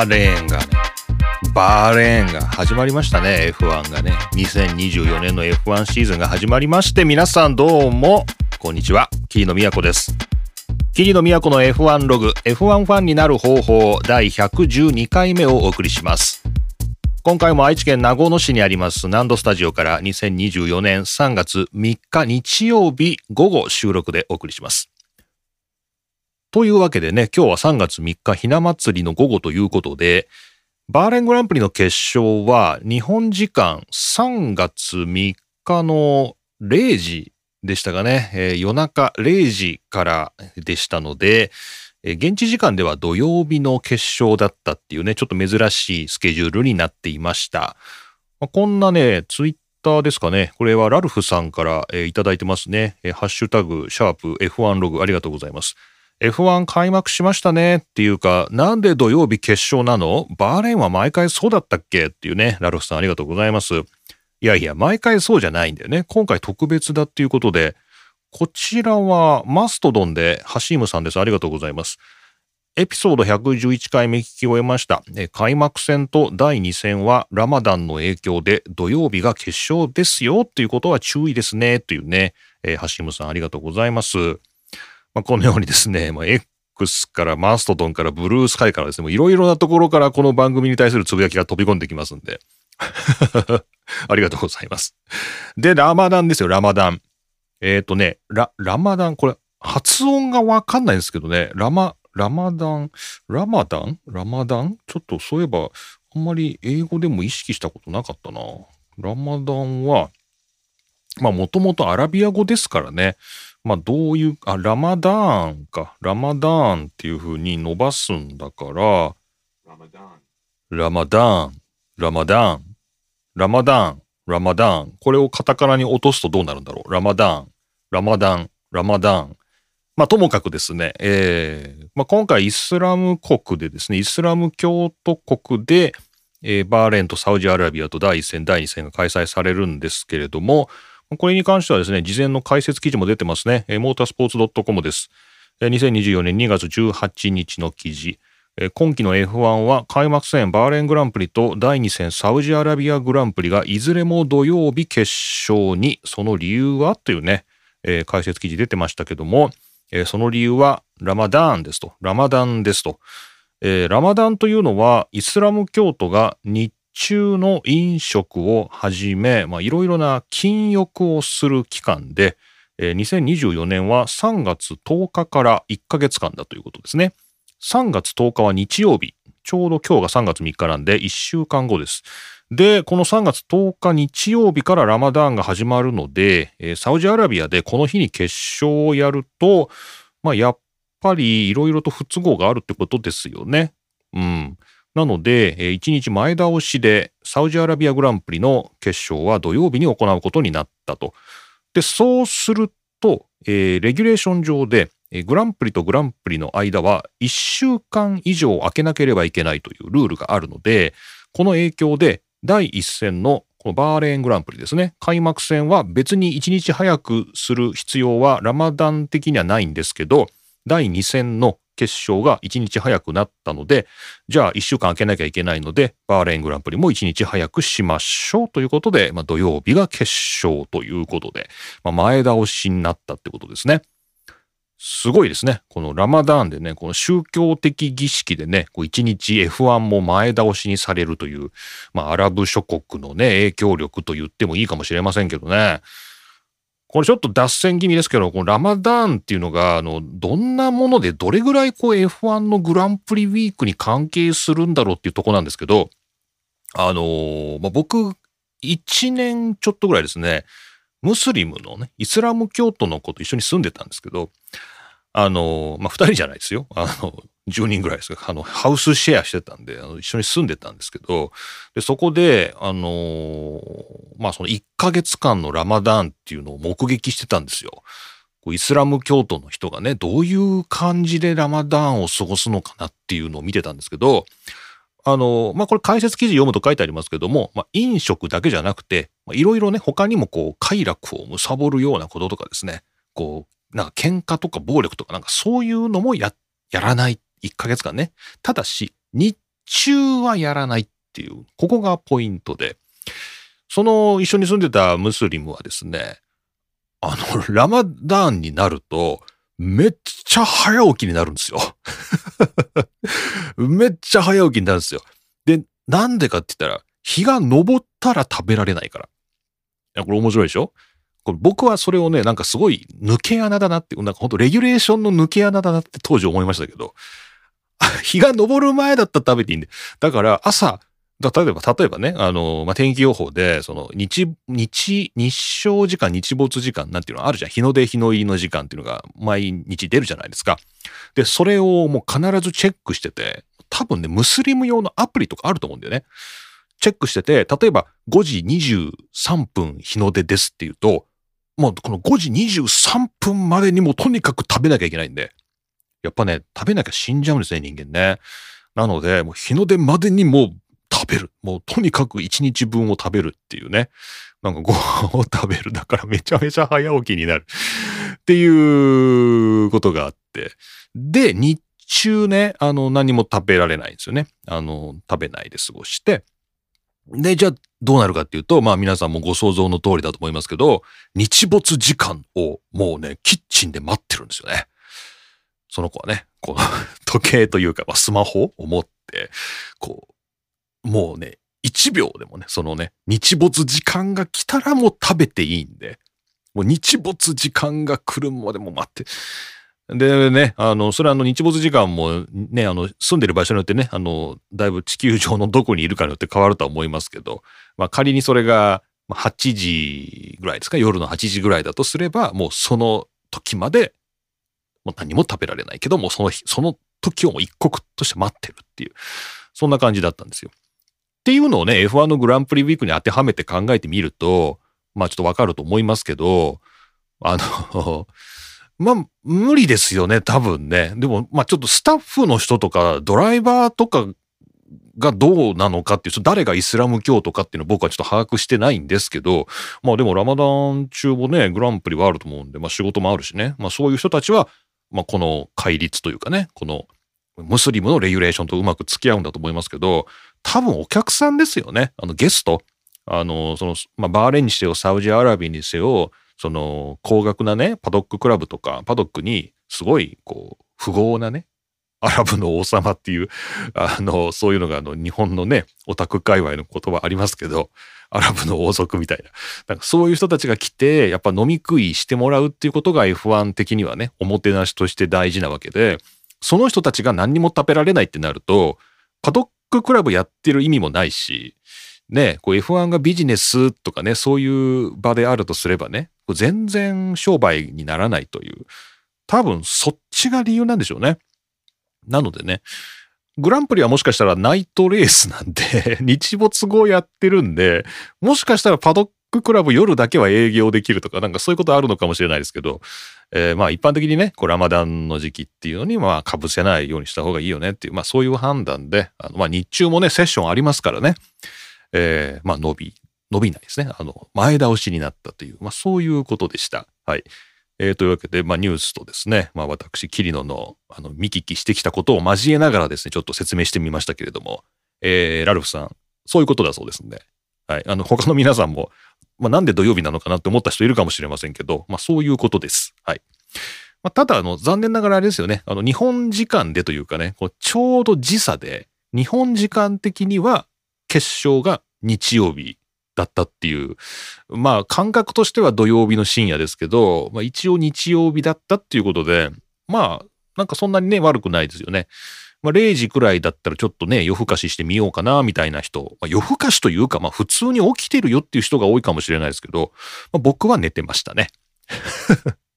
バーレーンがね、バーレーンが始まりましたね、F1 がね。2024年の F1 シーズンが始まりまして、皆さんどうも、こんにちは。桐野都です。桐野都の F1 ログ、F1 ファンになる方法、第112回目をお送りします。今回も愛知県名古屋市にあります南ドスタジオから2024年3月3日日曜日午後収録でお送りします。というわけでね、今日は3月3日ひな祭りの午後ということで、バーレングランプリの決勝は日本時間3月3日の0時でしたかね、えー、夜中0時からでしたので、えー、現地時間では土曜日の決勝だったっていうね、ちょっと珍しいスケジュールになっていました。まあ、こんなね、ツイッターですかね。これはラルフさんから、えー、いただいてますね。えー、ハッシュタグ、シャープ F1 ログありがとうございます。F1 開幕しましたねっていうか、なんで土曜日決勝なの？バーレーンは毎回そうだったっけ？っていうね、ラルフさんありがとうございます。いやいや、毎回そうじゃないんだよね。今回特別だっていうことで、こちらはマストドンでハシームさんです。ありがとうございます。エピソード111回目聞き終えました。開幕戦と第2戦はラマダンの影響で土曜日が決勝ですよっていうことは注意ですね。というね、ハシームさんありがとうございます。まあ、このようにですね、まあ、X からマストドンからブルースカイからですね、いろいろなところからこの番組に対するつぶやきが飛び込んできますんで。ありがとうございます。で、ラマダンですよ、ラマダン。えっ、ー、とね、ラ、ラマダン、これ、発音がわかんないんですけどね、ラマ、ラマダン、ラマダン？ラマダン？ちょっとそういえば、あんまり英語でも意識したことなかったな。ラマダンは、まあもともとアラビア語ですからね。まあどういう、あ、ラマダーンか。ラマダーンっていう風に伸ばすんだから、ラマダーン、ラマダーン、ラマダーン、ラマダーン、ラマダーン。これをカタカナに落とすとどうなるんだろう。ラマダーン、ラマダン、ラマダーン。まあともかくですね、えー、まあ今回イスラム国でですね、イスラム教徒国で、えー、バーレーンとサウジアラビアと第1戦、第2戦が開催されるんですけれども、これに関してはですね、事前の解説記事も出てますね。モータースポーツ .com です。2024年2月18日の記事。今季の F1 は開幕戦バーレングランプリと第2戦サウジアラビアグランプリがいずれも土曜日決勝に、その理由は？というね、えー、解説記事出てましたけども、えー、その理由はラマダーンですと。ラマダンですと。えー、ラマダンというのはイスラム教徒が日中の飲食をはじめ、まあ、いろいろな禁欲をする期間で、えー、2024年は3月10日から1ヶ月間だということですね。3月10日は日曜日。ちょうど今日が3月3日なんで1週間後です。で、この3月10日日曜日からラマダーンが始まるので、サウジアラビアでこの日に決勝をやると、まあ、やっぱりいろいろと不都合があるってことですよね。うん。なので、1日前倒しでサウジアラビアグランプリの決勝は土曜日に行うことになったと。で、そうすると、えー、レギュレーション上で、グランプリとグランプリの間は1週間以上空けなければいけないというルールがあるので、この影響で第1戦のこのバーレーングランプリですね。開幕戦は別に1日早くする必要はラマダン的にはないんですけど、第2戦の決勝が1日早くなったので、じゃあ1週間空けなきゃいけないので、バーレーングランプリも1日早くしましょうということで、まあ、土曜日が決勝ということで、まあ、前倒しになったってことですね。すごいですね。このラマダーンでね、この宗教的儀式でね、こう1日 F1 も前倒しにされるという、まあアラブ諸国のね、影響力と言ってもいいかもしれませんけどね。これちょっと脱線気味ですけど、このラマダーンっていうのが、あの、どんなものでどれぐらいこう F1 のグランプリウィークに関係するんだろうっていうとこなんですけど、あのー、まあ、僕、1年ちょっとぐらいですね、ムスリムのね、イスラム教徒の子と一緒に住んでたんですけど、あの、まあ、二人じゃないですよ。あの、10人ぐらいですか？あの、ハウスシェアしてたんで、あの一緒に住んでたんですけど、で、そこで、あのまあ、その1ヶ月間のラマダーンっていうのを目撃してたんですよ。イスラム教徒の人がね、どういう感じでラマダーンを過ごすのかなっていうのを見てたんですけど、あの、まあ、これ解説記事読むと書いてありますけども、まあ、飲食だけじゃなくて、いろいろね、他にもこう、快楽を貪るようなこととかですね、こう、なんか喧嘩とか暴力とかなんかそういうのもや、やらない1ヶ月間ね。ただし、日中はやらないっていう、ここがポイントで、その一緒に住んでたムスリムはですね、あの、ラマダーンになると、めっちゃ早起きになるんですよ。めっちゃ早起きになるんですよ。で、なんでかって言ったら、日が昇ったら食べられないから。これ面白いでしょ？これ僕はそれをね、なんかすごい抜け穴だなって、なんかほんとレギュレーションの抜け穴だなって当時思いましたけど、日が昇る前だったら食べていいんで。だから朝、例えば、例えばね、あの、まあ、天気予報で、その、日、日、日照時間、日没時間なんていうのあるじゃん。日の出、日の入りの時間っていうのが毎日出るじゃないですか。で、それをもう必ずチェックしてて、多分ね、ムスリム用のアプリとかあると思うんだよね。チェックしてて、例えば5時23分日の出ですっていうと、もうこの5時23分までにもとにかく食べなきゃいけないんで、やっぱね、食べなきゃ死んじゃうんですね、人間ね。なので、もう日の出までにもう食べる。もうとにかく1日分を食べるっていうね。なんかご飯を食べる。だからめちゃめちゃ早起きになる。っていうことがあって。で、日中ね、あの、何も食べられないんですよね。あの、食べないで過ごして。で、じゃあどうなるかっていうと、まあ皆さんもご想像の通りだと思いますけど、日没時間をもうね、キッチンで待ってるんですよね。その子はね、この 時計というか、ま、スマホを持って、こう、もうね、1秒でもね、そのね、日没時間が来たらもう食べていいんで、もう日没時間が来るまでも待って、でね、あの、それはあの日没時間もね、あの、住んでる場所によってね、あの、だいぶ地球上のどこにいるかによって変わるとは思いますけど、まあ仮にそれが8時ぐらいですか、夜の8時ぐらいだとすれば、もうその時まで、もう何も食べられないけど、もその日、その時をもう一刻として待ってるっていう、そんな感じだったんですよ。っていうのをね、F1 のグランプリウィークに当てはめて考えてみると、まあちょっとわかると思いますけど、あの まあ、無理ですよね、多分ね。でも、まあちょっとスタッフの人とか、ドライバーとかがどうなのかっていう、誰がイスラム教とかっていうのは僕はちょっと把握してないんですけど、まあでもラマダン中もね、グランプリはあると思うんで、まあ仕事もあるしね、まあそういう人たちは、まあこの戒律というかね、このムスリムのレギュレーションとうまく付き合うんだと思いますけど、多分お客さんですよね、あのゲスト。あの、その、まあバーレンにせよ、サウジアラビアにせよ、その高額なね、パドッククラブとか、パドックにすごい、こう、富豪なね、アラブの王様っていう、あの、そういうのがあの、日本のね、オタク界隈の言葉ありますけど、アラブの王族みたいな。なんかそういう人たちが来て、やっぱ飲み食いしてもらうっていうことが F1 的にはね、おもてなしとして大事なわけで、その人たちが何にも食べられないってなると、パドッククラブやってる意味もないし、ね、こう F1 がビジネスとかね、そういう場であるとすればね、全然商売にならないという、多分そっちが理由なんでしょうね。なのでね、グランプリはもしかしたらナイトレースなんで 日没後やってるんで、もしかしたらパドッククラブ夜だけは営業できるとか、なんかそういうことあるのかもしれないですけど、えー、まあ一般的にね、こうラマダンの時期っていうのにまあ被せないようにした方がいいよねっていう、まあそういう判断で、あのまあ日中もね、セッションありますからね。えー、まあ伸び、伸びないですね。あの、前倒しになったという、まあそういうことでした。はい。えー、というわけで、まあニュースとですね、まあ私、キリノの、あの、見聞きしてきたことを交えながらですね、ちょっと説明してみましたけれども、えー、ラルフさん、そういうことだそうですんで、はい。あの、他の皆さんも、まあなんで土曜日なのかなって思った人いるかもしれませんけど、まあそういうことです。はい。まあ、ただ、あの、残念ながらあれですよね。あの、日本時間でというかね、こうちょうど時差で、日本時間的には決勝が日曜日だったっていう、まあ感覚としては土曜日の深夜ですけど、まあ一応日曜日だったっていうことで、まあなんかそんなにね悪くないですよね。まあ0時くらいだったらちょっとね夜更かししてみようかなみたいな人、まあ、夜更かしというかまあ普通に起きてるよっていう人が多いかもしれないですけど、まあ、僕は寝てましたね。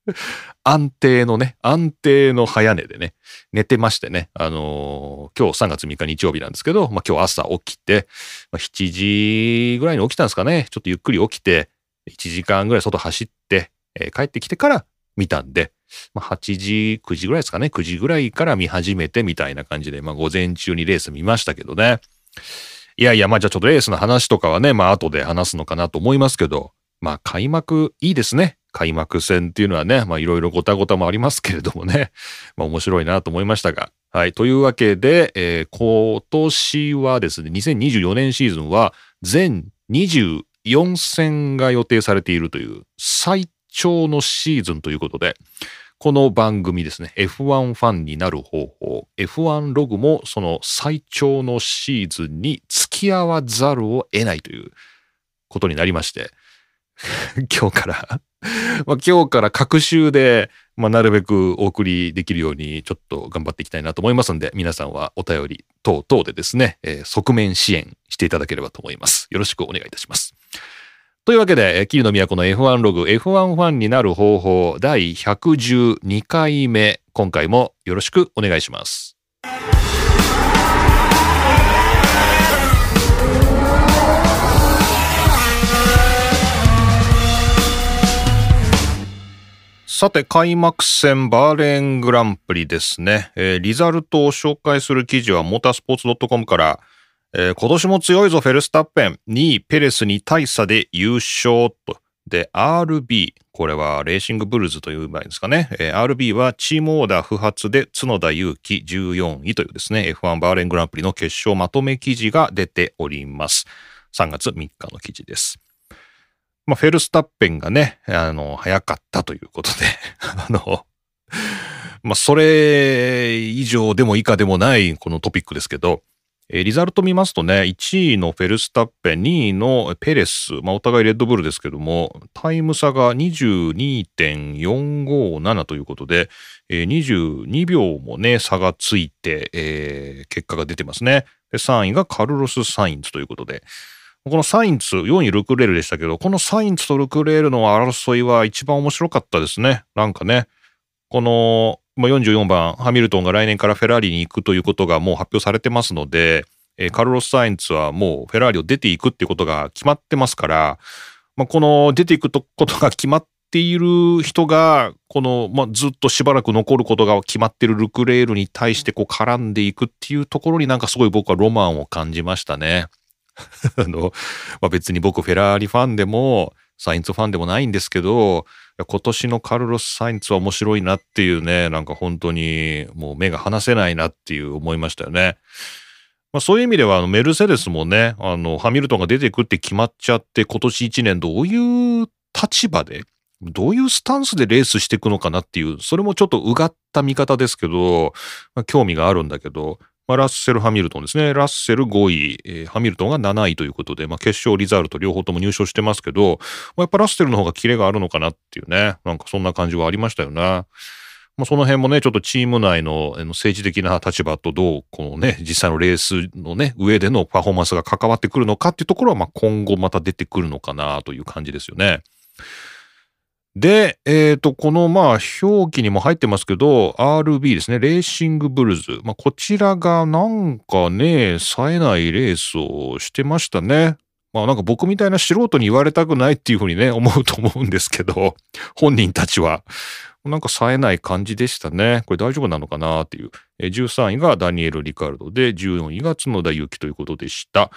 安定のね、安定の早寝でね、寝てましてね、あのー、今日3月3日日曜日なんですけど、まあ今日朝起きて、まあ、7時ぐらいに起きたんですかね、ちょっとゆっくり起きて、1時間ぐらい外走って、えー、帰ってきてから見たんで、まあ、8時、9時ぐらいですかね、9時ぐらいから見始めてみたいな感じで、まあ午前中にレース見ましたけどね。いやいや、まあじゃあちょっとレースの話とかはね、まあ後で話すのかなと思いますけど、まあ開幕いいですね。開幕戦っていうのはね、まあいろいろごたごたもありますけれどもね、まあ面白いなと思いましたが、はい。というわけで、えー、今年はですね、2024年シーズンは全24戦が予定されているという最長のシーズンということで、この番組ですね、F1 ファンになる方法、F1 ログもその最長のシーズンに付き合わざるを得ないということになりまして、今日から 今日から各週で、まあ、なるべくお送りできるようにちょっと頑張っていきたいなと思いますんで、皆さんはお便り等々でですね、えー、側面支援していただければと思います。よろしくお願いいたします。というわけで、桐野都の F1 ログ、F1 ファンになる方法第112回目、今回もよろしくお願いします。さて、開幕戦バーレーングランプリですね。えー、リザルトを紹介する記事はモータースポーツ .com から、えー、今年も強いぞフェルスタッペン、2位ペレスに大差で優勝と。で、RB、これはレーシングブルーズという場合ですかね。えー、RB はチームオーダー不発で角田祐希14位というですね、F1 バーレーングランプリの決勝まとめ記事が出ております。3月3日の記事です。まあ、フェルスタッペンがね、あの、早かったということで、あの、まあ、それ以上でも以下でもないこのトピックですけど、えリザルト見ますとね、1位のフェルスタッペン、2位のペレス、まあ、お互いレッドブルですけども、タイム差が22.457ということで、えー、22秒もね、差がついて、えー、結果が出てますね。で、3位がカルロス・サインズということで、このサインツ、4位ルクレールでしたけど、このサインツとルクレールの争いは一番面白かったですね。なんかね、この、まあ44番、ハミルトンが来年からフェラーリに行くということがもう発表されてますので、えカルロス・サインツはもうフェラーリを出ていくっていうことが決まってますから、まあ、この出ていくことが決まっている人が、この、まあ、ずっとしばらく残ることが決まっているルクレールに対してこう絡んでいくっていうところになんかすごい僕はロマンを感じましたね。あの、まあ、別に僕フェラーリファンでも、サインツファンでもないんですけど、今年のカルロス・サインツは面白いなっていうね、なんか本当にもう目が離せないなっていう思いましたよね。まあ、そういう意味ではあのメルセデスもね、あのハミルトンが出てくって決まっちゃって今年1年どういう立場で、どういうスタンスでレースしていくのかなっていう、それもちょっとうがった見方ですけど、まあ、興味があるんだけど、まあ、ラッセル・ハミルトンですね。ラッセル5位、えー、ハミルトンが7位ということで、まあ、決勝リザルト両方とも入賞してますけど、まあ、やっぱラッセルの方がキレがあるのかなっていうね、なんかそんな感じはありましたよね。まあ、その辺もね、ちょっとチーム内の政治的な立場とどう、このね、実際のレースのね、上でのパフォーマンスが関わってくるのかっていうところは、まあ、今後また出てくるのかなという感じですよね。で、えっ、ー、と、このまあ表記にも入ってますけど、RB ですね、レーシングブルーズ。まあこちらがなんかね、冴えないレースをしてましたね。まあなんか僕みたいな素人に言われたくないっていうふうにね、思うと思うんですけど、本人たちは。なんか冴えない感じでしたね。これ大丈夫なのかなっていう。13位がダニエル・リカルドで、14位が角田祐希ということでした。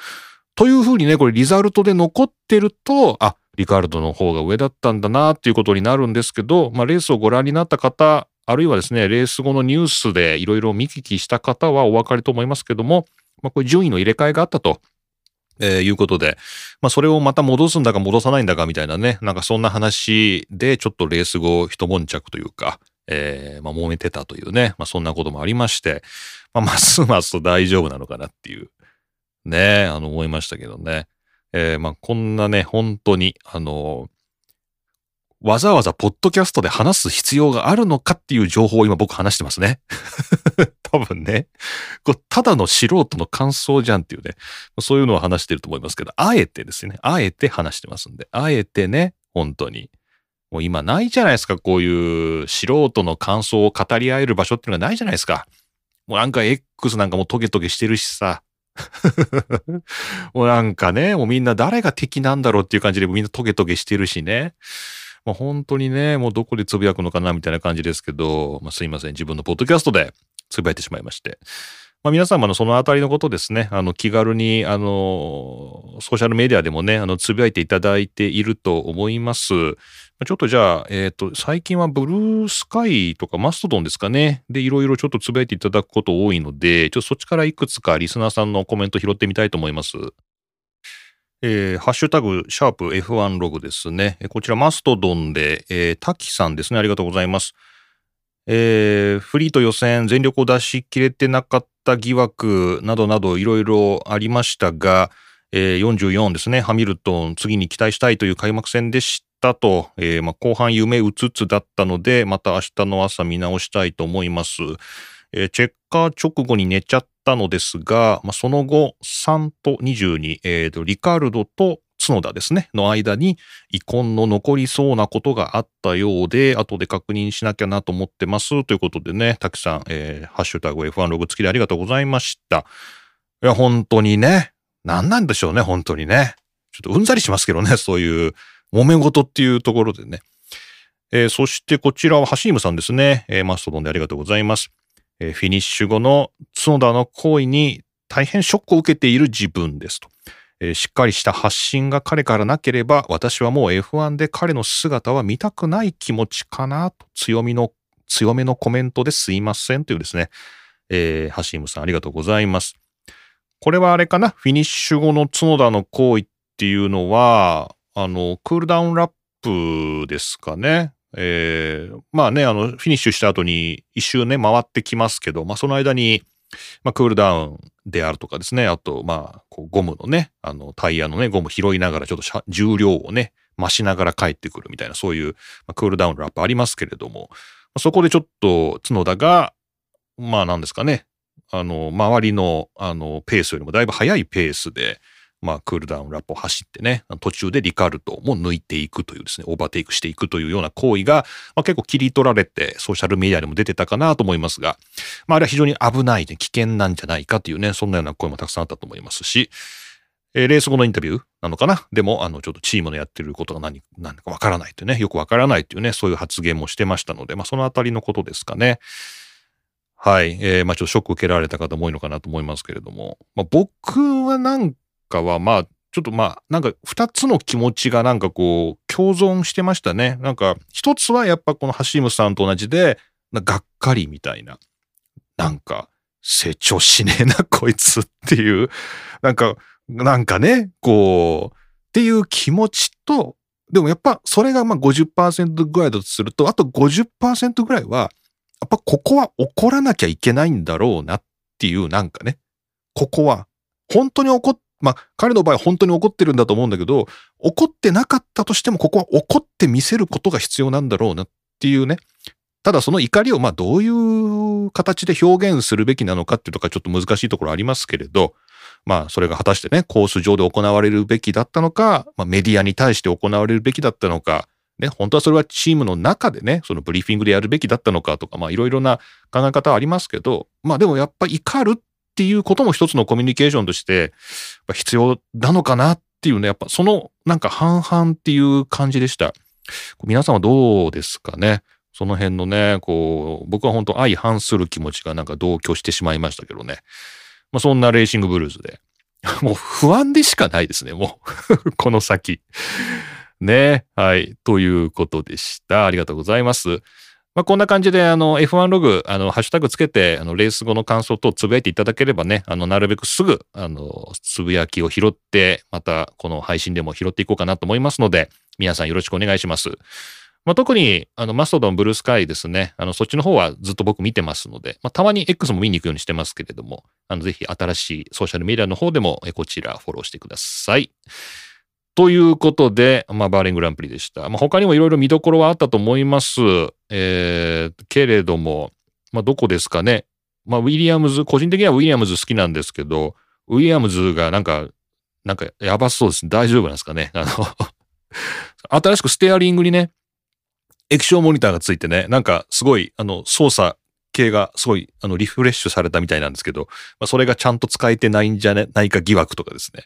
というふうにね、これリザルトで残ってると、あ、リカルドの方が上だったんだなっていうことになるんですけど、まあ、レースをご覧になった方、あるいはですね、レース後のニュースでいろいろ見聞きした方はお分かりと思いますけども、まあ、これ順位の入れ替えがあったと。えー、いうことで、まあ、それをまた戻すんだか戻さないんだかみたいなね、なんかそんな話で、ちょっとレース後一悶着というか、えー、まあ、揉めてたというね、まあ、そんなこともありまして、まあ、ますます大丈夫なのかなっていう、ね、あの、思いましたけどね。えー、まあ、こんなね、本当に、あのー、わざわざポッドキャストで話す必要があるのかっていう情報を今僕話してますね。多分ね。こうただの素人の感想じゃんっていうね。そういうのを話してると思いますけど、あえてですね。あえて話してますんで。あえてね、本当に。もう今ないじゃないですか。こういう素人の感想を語り合える場所っていうのがないじゃないですか。もうなんか X なんかもトゲトゲしてるしさ。もうなんかね、もうみんな誰が敵なんだろうっていう感じでみんなトゲトゲしてるしね。もう本当にね、もうどこでつぶやくのかなみたいな感じですけど、まあ、すいません。自分のポッドキャストでつぶやいてしまいまして。まあ、皆様のそのあたりのことですね、あの、気軽に、あの、ソーシャルメディアでもね、あの、つぶやいていただいていると思います。ちょっとじゃあ、えっ、ー、と、最近はブルースカイとかマストドンですかね。で、いろいろちょっとつぶやいていただくこと多いので、ちょっとそっちからいくつかリスナーさんのコメント拾ってみたいと思います。えー、ハッシュタグ、シャープ F1 ログですね。こちらマストドンで、えー、滝さんですね。ありがとうございます。えー、フリーと予選全力を出し切れてなかった疑惑などなどいろいろありましたが、えー、44ですね。ハミルトン、次に期待したいという開幕戦でしたと、えー、まあ、後半夢うつつだったので、また明日の朝見直したいと思います。えー、チェッカー直後に寝ちゃったのですが、まあ、その後、3と22、えーと、リカルドと角田ですね、の間に遺恨の残りそうなことがあったようで、後で確認しなきゃなと思ってます。ということでね、たくさん、えー、ハッシュタグ F1 ログ付きでありがとうございました。いや、本当にね、何なんでしょうね、本当にね。ちょっとうんざりしますけどね、そういう揉め事っていうところでね。えー、そしてこちらはハシームさんですね。えー、マストドンでありがとうございます。えー、フィニッシュ後の角田の行為に大変ショックを受けている自分ですと。えー、しっかりした発信が彼からなければ、私はもう F1 で彼の姿は見たくない気持ちかなと、強みの、強めのコメントですいませんというですね、えー、ハシームさんありがとうございます。これはあれかな？フィニッシュ後の角田の行為っていうのは、あの、クールダウンラップですかね？えー、まあね、あの、フィニッシュした後に一周ね、回ってきますけど、まあその間に、まあクールダウンであるとかですね、あと、まあ、こうゴムのね、あの、タイヤのね、ゴム拾いながらちょっと重量をね、増しながら帰ってくるみたいな、そういう、まあ、クールダウンラップありますけれども、そこでちょっと角田が、まあなんですかね、あの、周りの、あの、ペースよりもだいぶ速いペースで、まあ、クールダウンラップを走ってね、途中でリカルトも抜いていくというですね、オーバーテイクしていくというような行為が、まあ、結構切り取られて、ソーシャルメディアでも出てたかなと思いますが、まあ、あれは非常に危ない、ね、危険なんじゃないかというね、そんなような声もたくさんあったと思いますし、えー、レース後のインタビューなのかな？でも、あの、ちょっとチームのやってることが何、何かわからないというね、よくわからないというね、そういう発言もしてましたので、まあ、そのあたりのことですかね。はい。えー、まあちょっとショック受けられた方も多いのかなと思いますけれども、まあ僕はなんかは、まあちょっとまあなんか二つの気持ちがなんかこう共存してましたね。なんか一つはやっぱこのハシムさんと同じで、がっかりみたいな。なんか成長しねえなこいつっていう、なんか、なんかね、こう、っていう気持ちと、でもやっぱそれがまあ50%ぐらいだとすると、あと50%ぐらいは、やっぱここは怒らなきゃいけないんだろうなっていうなんかね、ここは、本当に怒っ、まあ彼の場合本当に怒ってるんだと思うんだけど、怒ってなかったとしてもここは怒って見せることが必要なんだろうなっていうね。ただその怒りをまあどういう形で表現するべきなのかっていうとかちょっと難しいところありますけれど、まあそれが果たしてね、コース上で行われるべきだったのか、まあ、メディアに対して行われるべきだったのか、ね、本当はそれはチームの中でね、そのブリーフィングでやるべきだったのかとか、まあいろいろな考え方はありますけど、まあでもやっぱ怒るっていうことも一つのコミュニケーションとして必要なのかなっていうね、やっぱそのなんか半々っていう感じでした。皆さんはどうですかね？その辺のね、こう、僕は本当相反する気持ちがなんか同居してしまいましたけどね。まあそんなレーシングブルーズで。もう不安でしかないですね、もう。この先。ね。はい。ということでした。ありがとうございます。まあ、こんな感じで、あの、F1 ログ、あの、ハッシュタグつけて、あの、レース後の感想等つぶやいていただければね、あの、なるべくすぐ、あの、つぶやきを拾って、また、この配信でも拾っていこうかなと思いますので、皆さんよろしくお願いします。まあ、特に、あの、マストドン、ブルースカイですね。あの、そっちの方はずっと僕見てますので、まあ、たまに X も見に行くようにしてますけれども、あの、ぜひ新しいソーシャルメディアの方でも、こちらフォローしてください。ということで、まあ、バーレングランプリでした。まあ、他にもいろいろ見どころはあったと思います。えー、けれども、まあ、どこですかね。まあ、ウィリアムズ、個人的にはウィリアムズ好きなんですけど、ウィリアムズがなんか、なんかやばそうです。大丈夫なんですかね。あの 新しくステアリングにね、液晶モニターがついてね、なんかすごい、あの、操作系がすごい、あの、リフレッシュされたみたいなんですけど、まあ、それがちゃんと使えてないんじゃねないか疑惑とかですね。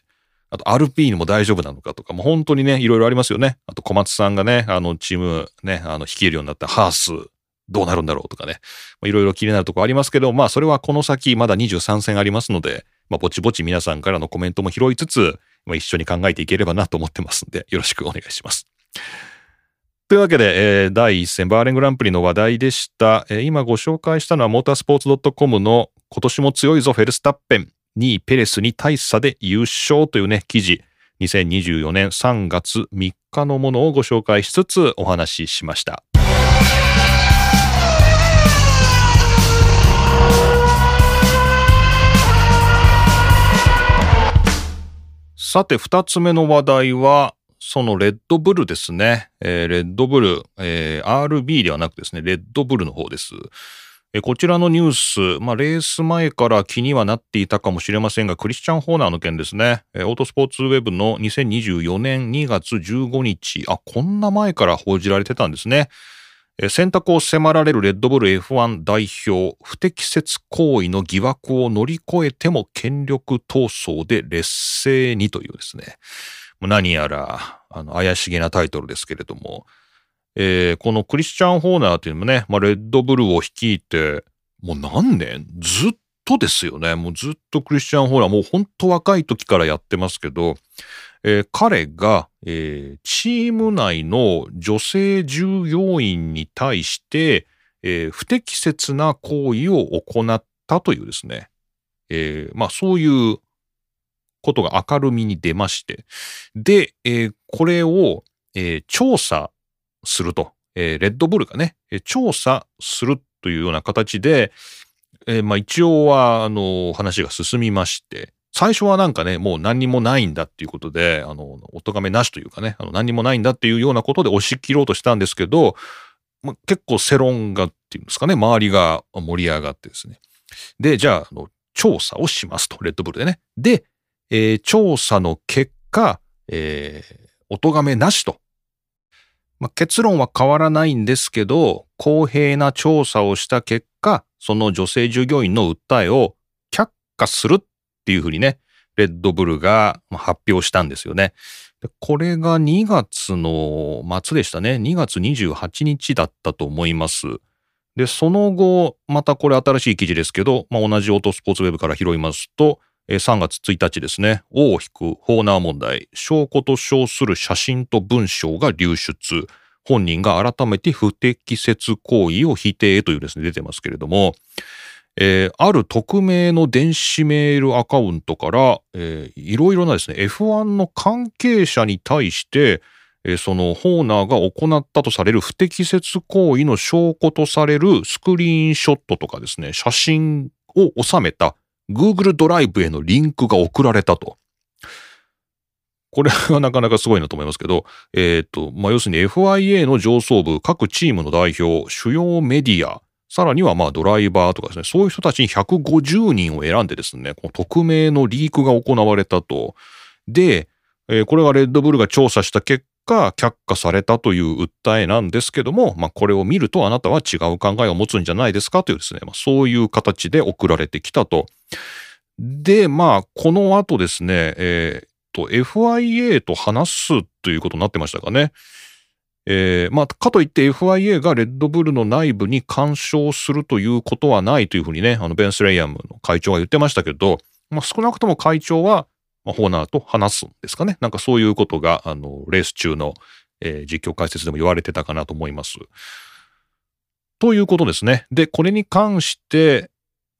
あと RP にも大丈夫なのかとか、もう本当にね、いろいろありますよね。あと小松さんがね、あのチームね、あの率いるようになったハースどうなるんだろうとかね、いろいろ気になるとこありますけど、まあそれはこの先まだ23戦ありますので、まあぼちぼち皆さんからのコメントも拾いつつ、まあ、一緒に考えていければなと思ってますんで、よろしくお願いします。というわけで、えー、第1戦バーレングランプリの話題でした。えー、今ご紹介したのはモータースポーツ .com の今年も強いぞフェルスタッペン、2位ペレスに大差で優勝というね、記事、2024年3月3日のものをご紹介しつつお話ししました。さて、二つ目の話題は、そのレッドブルですね。えー、レッドブル、えー、RB ではなくですね、レッドブルの方です。こちらのニュース、まあ、レース前から気にはなっていたかもしれませんが、クリスチャン・ホーナーの件ですね。オートスポーツウェブの2024年2月15日、あ、こんな前から報じられてたんですね。選択を迫られるレッドブル F1 代表、不適切行為の疑惑を乗り越えても権力闘争で劣勢にというですね。何やら、あの、怪しげなタイトルですけれども、えー、このクリスチャン・ホーナーっていうのもね、まあ、レッドブルを率いて、もう何年？ずっとですよね。もうずっとクリスチャン・ホーナー、もうほんと若い時からやってますけど、えー、彼が、えー、チーム内の女性従業員に対して、えー、不適切な行為を行ったというですね、えー、まあそういうことが明るみに出まして、で、えー、これを、えー、調査すると、えー、レッドブルがね、調査するというような形で、えー、まあ一応は、あの、話が進みまして、最初はなんかね、もう何にもないんだっていうことで、あの、お咎めなしというかね、あの何にもないんだっていうようなことで押し切ろうとしたんですけど、まあ、結構世論がっていうんですかね、周りが盛り上がってですね。で、じゃあ、あの調査をしますと、レッドブルでね。で、えー、調査の結果、えー、お咎めなしと。まあ、結論は変わらないんですけど、公平な調査をした結果、その女性従業員の訴えを却下するっていうふうにね、レッドブルが発表したんですよね。これが2月の末でしたね。2月28日だったと思います。で、その後、またこれ新しい記事ですけど、まあ、同じオートスポーツウェブから拾いますと、3月1日ですね、尾を引くホーナー問題、証拠と称する写真と文章が流出、本人が改めて不適切行為を否定というですね、出てますけれども、えー、ある匿名の電子メールアカウントから、えー、いろいろなですね、F1 の関係者に対して、えー、そのホーナーが行ったとされる不適切行為の証拠とされるスクリーンショットとかですね、写真を収めた。Google ドライブへのリンクが送られたと。これはなかなかすごいなと思いますけど、えっ、ー、と、まあ、要するに FIA の上層部、各チームの代表、主要メディア、さらにはまドライバーとかですね、そういう人たちに150人を選んでですね、この匿名のリークが行われたと。で、えー、これがレッドブルが調査した結果、却下されたという訴えなんですけども、まあこれを見るとあなたは違う考えを持つんじゃないですかというですね、まあ、そういう形で送られてきたと。で、まあこの後ですね、えー、と FIA と話すということになってましたかね。えー、まあ、かといって FIA がレッドブルの内部に干渉するということはないというふうにね、ベン・スレイヤムの会長が言ってましたけど、まあ、少なくとも会長は、まあ、ホーナーと話すんですかね。なんかそういうことが、あの、レース中の、えー、実況解説でも言われてたかなと思います。ということですね。で、これに関して、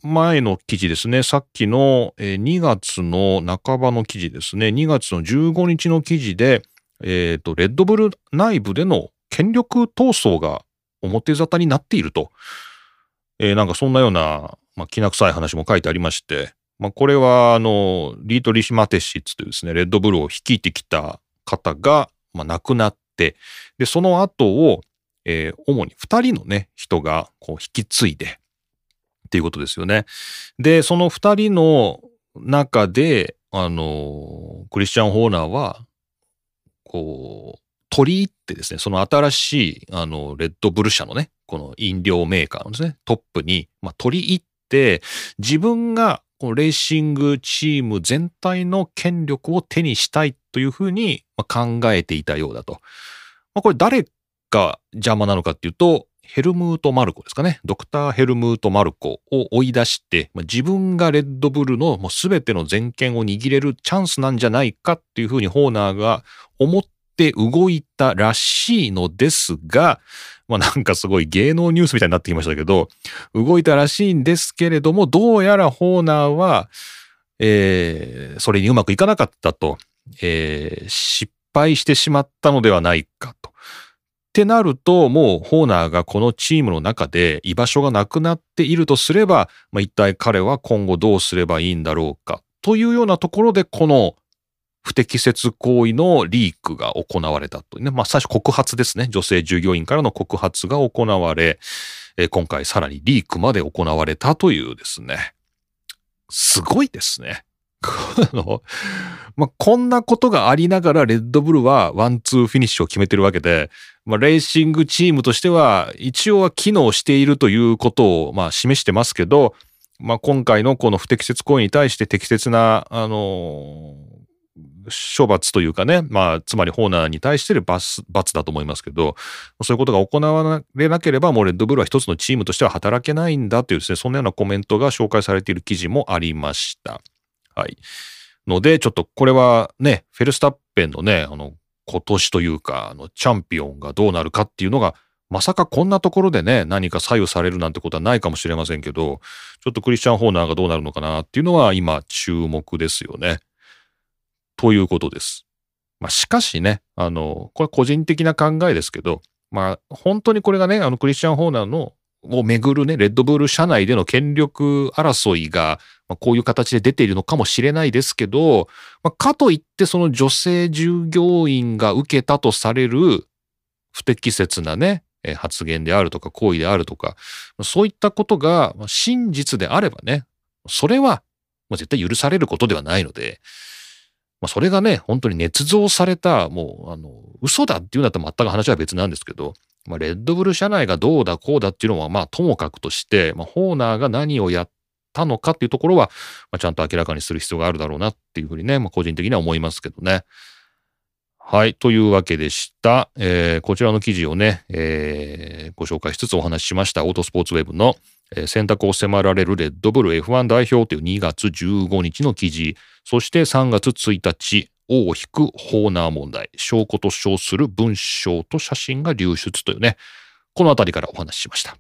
前の記事ですね。さっきの2月の半ばの記事ですね。2月の15日の記事で、えっ、ー、と、レッドブル内部での権力闘争が表沙汰になっていると。えー、なんかそんなような、まあ、きな臭い話も書いてありまして、まあ、これは、あの、リート・リシマテシッツというですね、レッドブルを率いてきた方が、まあ、亡くなって、で、その後を、えー、主に二人のね、人が、こう、引き継いで、っていうことですよね。で、その二人の中で、あの、クリスチャン・ホーナーは、こう、取り入ってですね、その新しい、あの、レッドブル社のね、この飲料メーカーのですね、トップに、まあ、取り入って、自分が、このレーシングチーム全体の権力を手にしたいというふうに考えていたようだと。まあ、これ誰が邪魔なのかっていうと、ヘルムート・マルコですかね。ドクター・ヘルムート・マルコを追い出して、まあ、自分がレッドブルのもう全ての全権を握れるチャンスなんじゃないかっていうふうにホーナーが思って動いたらしいのですが、まあなんかすごい芸能ニュースみたいになってきましたけど、動いたらしいんですけれども、どうやらホーナーは、えー、それにうまくいかなかったと、えー、失敗してしまったのではないかと。ってなると、もうホーナーがこのチームの中で居場所がなくなっているとすれば、まあ、一体彼は今後どうすればいいんだろうか。というようなところで、この不適切行為のリークが行われたとね。まあ最初告発ですね。女性従業員からの告発が行われ、え今回さらにリークまで行われたというですね。すごいですね。まあ、こんなことがありながらレッドブルはワンツーフィニッシュを決めてるわけで、まあ、レーシングチームとしては一応は機能しているということをまあ示してますけど、まあ、今回のこの不適切行為に対して適切な、あの処罰というかね、まあ、つまりホーナーに対してる罰、罰だと思いますけど、そういうことが行われなければ、もうレッドブルは一つのチームとしては働けないんだというですね、そんなようなコメントが紹介されている記事もありました。はい。ので、ちょっとこれはね、フェルスタッペンのね、あの、今年というか、あの、チャンピオンがどうなるかっていうのが、まさかこんなところでね、何か左右されるなんてことはないかもしれませんけど、ちょっとクリスチャン・ホーナーがどうなるのかなっていうのは今注目ですよね。ということです。まあ、しかしね、あの、これ個人的な考えですけど、まあ、本当にこれがね、あの、クリスチャン・ホーナーのをめぐるね、レッドブル社内での権力争いが、まあ、こういう形で出ているのかもしれないですけど、まあ、かといってその女性従業員が受けたとされる不適切なね、発言であるとか行為であるとか、そういったことが真実であればね、それは絶対許されることではないので、まあ、それがね、本当に捏造された、もう、あの、嘘だっていうんだったら全く話は別なんですけど、まあ、レッドブル社内がどうだこうだっていうのは、まあ、ともかくとして、まあ、ホーナーが何をやったのかっていうところは、まあ、ちゃんと明らかにする必要があるだろうなっていうふうにね、まあ、個人的には思いますけどね。はい。というわけでした。えー、こちらの記事をね、えー、ご紹介しつつお話ししました、オートスポーツウェブの、えー、選択を迫られるレッドブル F1 代表という2月15日の記事、そして3月1日、尾を引くホーナー問題、証拠と称する文章と写真が流出というね、この辺りからお話ししました。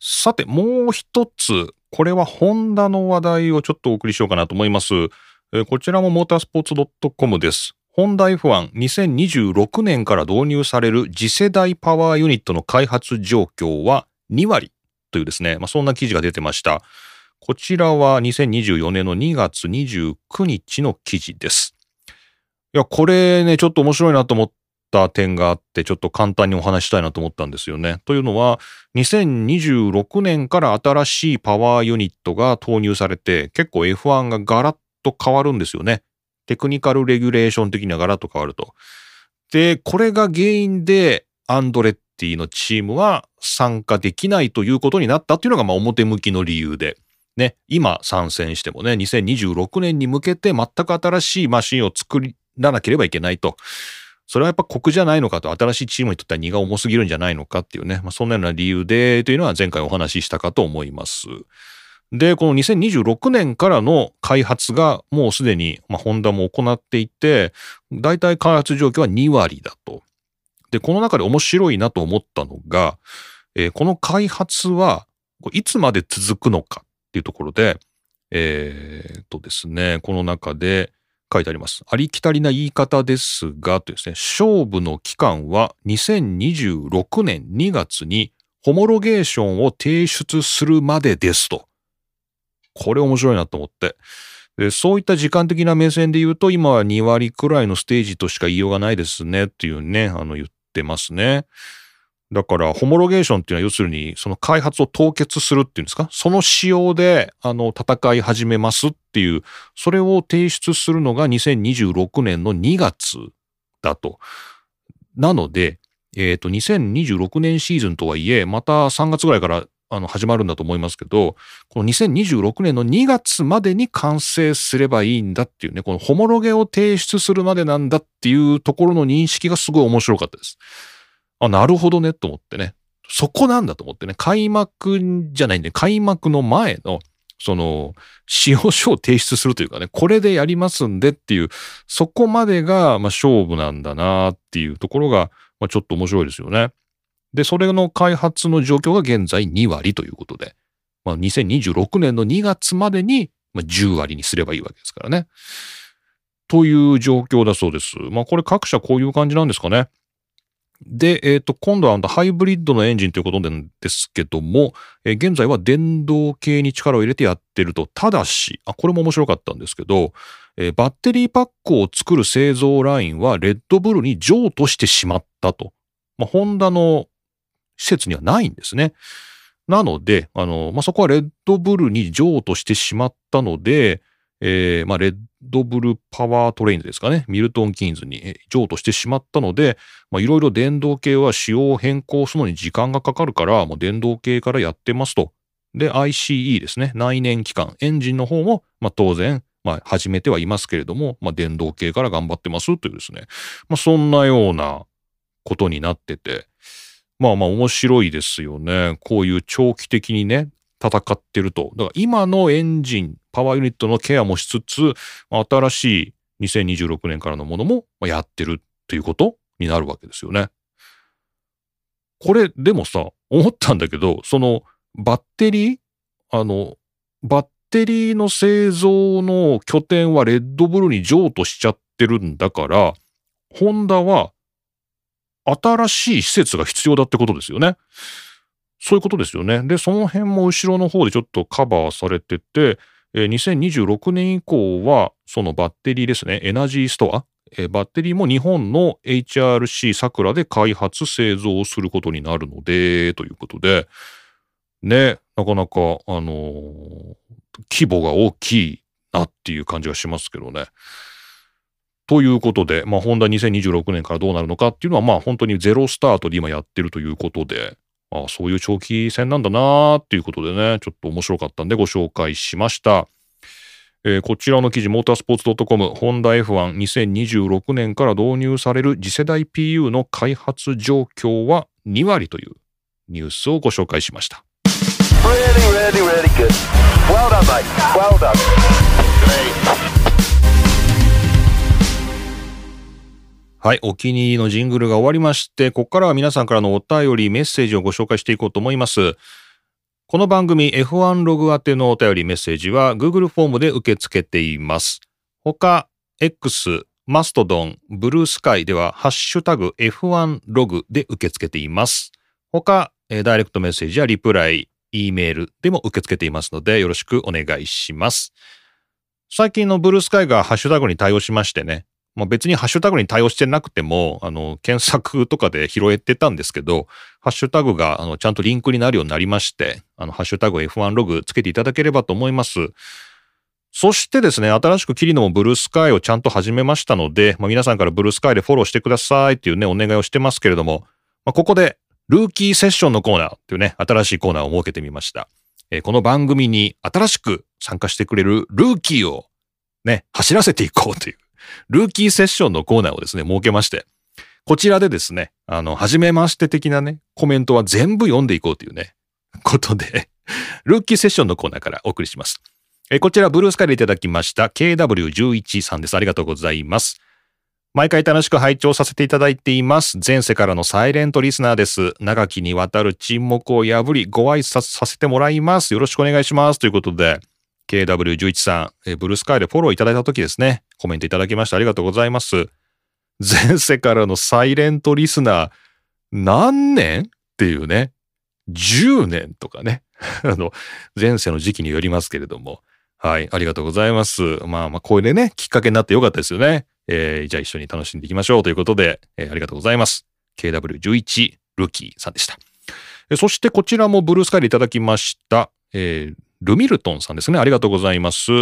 さて、もう一つ、これはホンダの話題をちょっとお送りしようかなと思います。こちらもモータースポーツ .com です。ホンダ F12026 年から導入される次世代パワーユニットの開発状況は2割というですね、まあ、そんな記事が出てました。こちらは2024年の2月29日の記事です。いや、これね、ちょっと面白いなと思った点があって、ちょっと簡単にお話したいなと思ったんですよね。というのは、2026年から新しいパワーユニットが投入されて、結構 F1 がガラッと変わるんですよね。テクニカルレギュレーション的にはガラッと変わると。で、これが原因でアンドレッティのチームは参加できないということになったっていうのがまあ表向きの理由で。ね、今参戦してもね、2026年に向けて全く新しいマシンを作らなければいけないと。それはやっぱ酷じゃないのかと、新しいチームにとっては荷が重すぎるんじゃないのかっていうね、まあ、そんなような理由でというのは前回お話ししたかと思います。で、この2026年からの開発がもうすでに、まあ、ホンダも行っていて、大体開発状況は2割だと。で、この中で面白いなと思ったのが、えー、この開発はいつまで続くのかっていうところで、えー、とですね、この中で書いてあります。ありきたりな言い方ですが、とですね、勝負の期間は2026年2月にホモロゲーションを提出するまでですと。これ面白いなと思って。そういった時間的な目線で言うと、今は2割くらいのステージとしか言いようがないですねっていうね、あの言ってますね。だから、ホモロゲーションっていうのは要するに、その開発を凍結するっていうんですか？その仕様で、あの、戦い始めますっていう、それを提出するのが2026年の2月だと。なので、えっ、ー、と、2026年シーズンとはいえ、また3月ぐらいからあの始まるんだと思いますけど、この2026年の2月までに完成すればいいんだっていうね、このホモロゲを提出するまでなんだっていうところの認識がすごい面白かったです。あ、なるほどねと思ってね。そこなんだと思ってね。開幕じゃないんで、開幕の前の、その、使用書を提出するというかね、これでやりますんでっていう、そこまでが、ま、勝負なんだなっていうところが、ま、ちょっと面白いですよね。で、それの開発の状況が現在2割ということで、まあ、2026年の2月までに10割にすればいいわけですからね。という状況だそうです。まあ、これ各社こういう感じなんですかね。で、えっ、ー、と、今度はハイブリッドのエンジンということなんですけども、えー、現在は電動系に力を入れてやってると。ただし、あ、これも面白かったんですけど、えー、バッテリーパックを作る製造ラインはレッドブルに譲渡してしまったと。まあ、ホンダの施設にはないんですね。なので、あの、まあ、そこはレッドブルに譲渡してしまったので、えー、まあ、レッドブルパワートレインズですかね、ミルトン・キーンズに譲渡してしまったので、まあ、いろいろ電動系は仕様を変更するのに時間がかかるから、もう電動系からやってますと。で、ICE ですね、内燃機関、エンジンの方も、まあ、当然、まあ、始めてはいますけれども、まあ、電動系から頑張ってますというですね、まあ、そんなようなことになってて、まあまあ面白いですよね。こういう長期的にね、戦ってると。だから今のエンジン、パワーユニットのケアもしつつ、新しい2026年からのものもやってるということになるわけですよね。これ、でもさ、思ったんだけど、そのバッテリーあの、バッテリーの製造の拠点はレッドブルに譲渡しちゃってるんだから、ホンダは新しい施設が必要だってことですよね。そういうことですよね。で、その辺も後ろの方でちょっとカバーされてて、えー、2026年以降は、そのバッテリーですね、エナジーストア、バッテリーも日本の HRC さくらで開発、製造することになるので、ということで、ね、なかなか、あのー、規模が大きいなっていう感じがしますけどね。ということで、まあ、ホンダ2026年からどうなるのかっていうのは、まあ、本当にゼロスタートで今やってるということで、ああそういう長期戦なんだなーっていうことでね、ちょっと面白かったんでご紹介しました。えー、こちらの記事、モータースポーツ .com、ホンダ F12026 年から導入される次世代 PU の開発状況は2割というニュースをご紹介しました。Really, really, really はい、お気に入りのジングルが終わりまして、ここからは皆さんからのお便り、メッセージをご紹介していこうと思います。この番組 F1 ログ宛てのお便りメッセージは Google フォームで受け付けています。他、X、マストドン、ブルースカイではハッシュタグ F1 ログで受け付けています。他、ダイレクトメッセージやリプライ、E メールでも受け付けていますのでよろしくお願いします。最近のブルースカイがハッシュタグに対応しましてね、まあ、別にハッシュタグに対応してなくても、あの、検索とかで拾えてたんですけど、ハッシュタグが、あの、ちゃんとリンクになるようになりまして、あの、ハッシュタグ F1 ログつけていただければと思います。そしてですね、新しくキリノもブルースカイをちゃんと始めましたので、まあ、皆さんからブルースカイでフォローしてくださいっていうね、お願いをしてますけれども、まあ、ここで、ルーキーセッションのコーナーっていうね、新しいコーナーを設けてみました。えー、この番組に新しく参加してくれるルーキーをね、走らせていこうというルーキーセッションのコーナーをですね、設けまして、こちらでですね、あの、はじめまして的なね、コメントは全部読んでいこうというね、ことで、ルーキーセッションのコーナーからお送りします。えこちら、ブルースカイでいただきました KW11 さんです。ありがとうございます。毎回楽しく拝聴させていただいています。前世からのサイレントリスナーです。長きにわたる沈黙を破り、ご挨拶させてもらいます。よろしくお願いします。ということで、KW11 さん、ブルースカイでフォローいただいた時ですね、コメントいただきましてありがとうございます。前世からのサイレントリスナー、何年っていうね、10年とかね、あの、前世の時期によりますけれども、はい、ありがとうございます。まあまあ、これでね、きっかけになってよかったですよね。えー、じゃあ一緒に楽しんでいきましょうということで、えー、ありがとうございます。KW11 ルーキーさんでした。そしてこちらもブルースカイでいただきました。えー、ルミルトンさんですね。ありがとうございます。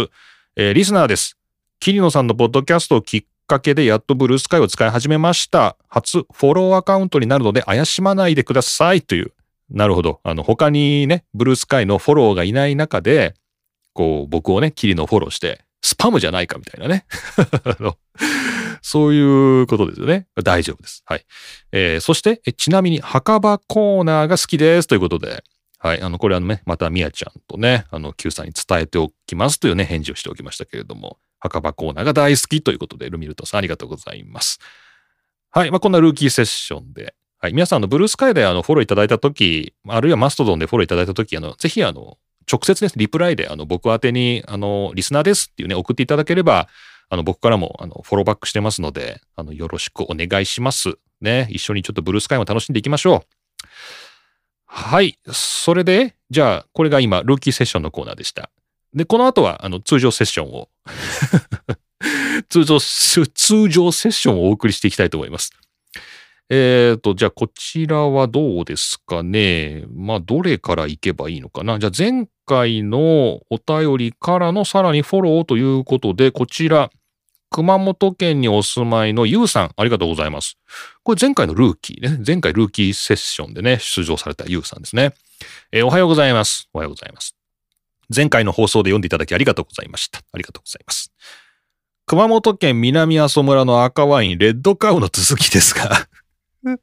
えー、リスナーです。キリノさんのポッドキャストをきっかけでやっとブルースカイを使い始めました。初フォローアカウントになるので怪しまないでくださいというなるほど。あの、他にね、ブルースカイのフォローがいない中で、こう、僕をね、キリのフォローして、スパムじゃないかみたいなね。そういうことですよね。大丈夫です。はい。えー、そして、ちなみに墓場コーナーが好きですということで、はい。あの、これあのね、またみやちゃんとね、あの、Q さんに伝えておきますというね、返事をしておきましたけれども、墓場コーナーが大好きということで、ルミルトさんありがとうございます。はい。まあ、こんなルーキーセッションで、はい。皆さんあのブルースカイであのフォローいただいたとき、あるいはマストドンでフォローいただいたとき、あの、ぜひあの、直接です、リプライで、あの、僕宛てに、あの、リスナーですっていうね、送っていただければ、あの、僕からも、あの、フォローバックしてますので、あの、よろしくお願いします。ね。一緒にちょっとブルースカイも楽しんでいきましょう。はい。それで、じゃあ、これが今、ルーキーセッションのコーナーでした。で、この後は、あの、通常セッションを 通常、通常セッションをお送りしていきたいと思います。えっ、ー、と、じゃあこちらはどうですかね。まあ、どれから行けばいいのかな。じゃあ前回のお便りからのさらにフォローということで、こちら、熊本県にお住まいのゆうさん、ありがとうございます。これ前回のルーキーね。前回ルーキーセッションでね、出場されたゆうさんですね。えー、おはようございます。おはようございます。前回の放送で読んでいただきありがとうございました。ありがとうございます。熊本県南阿蘇村の赤ワイン、レッドカウの続きですが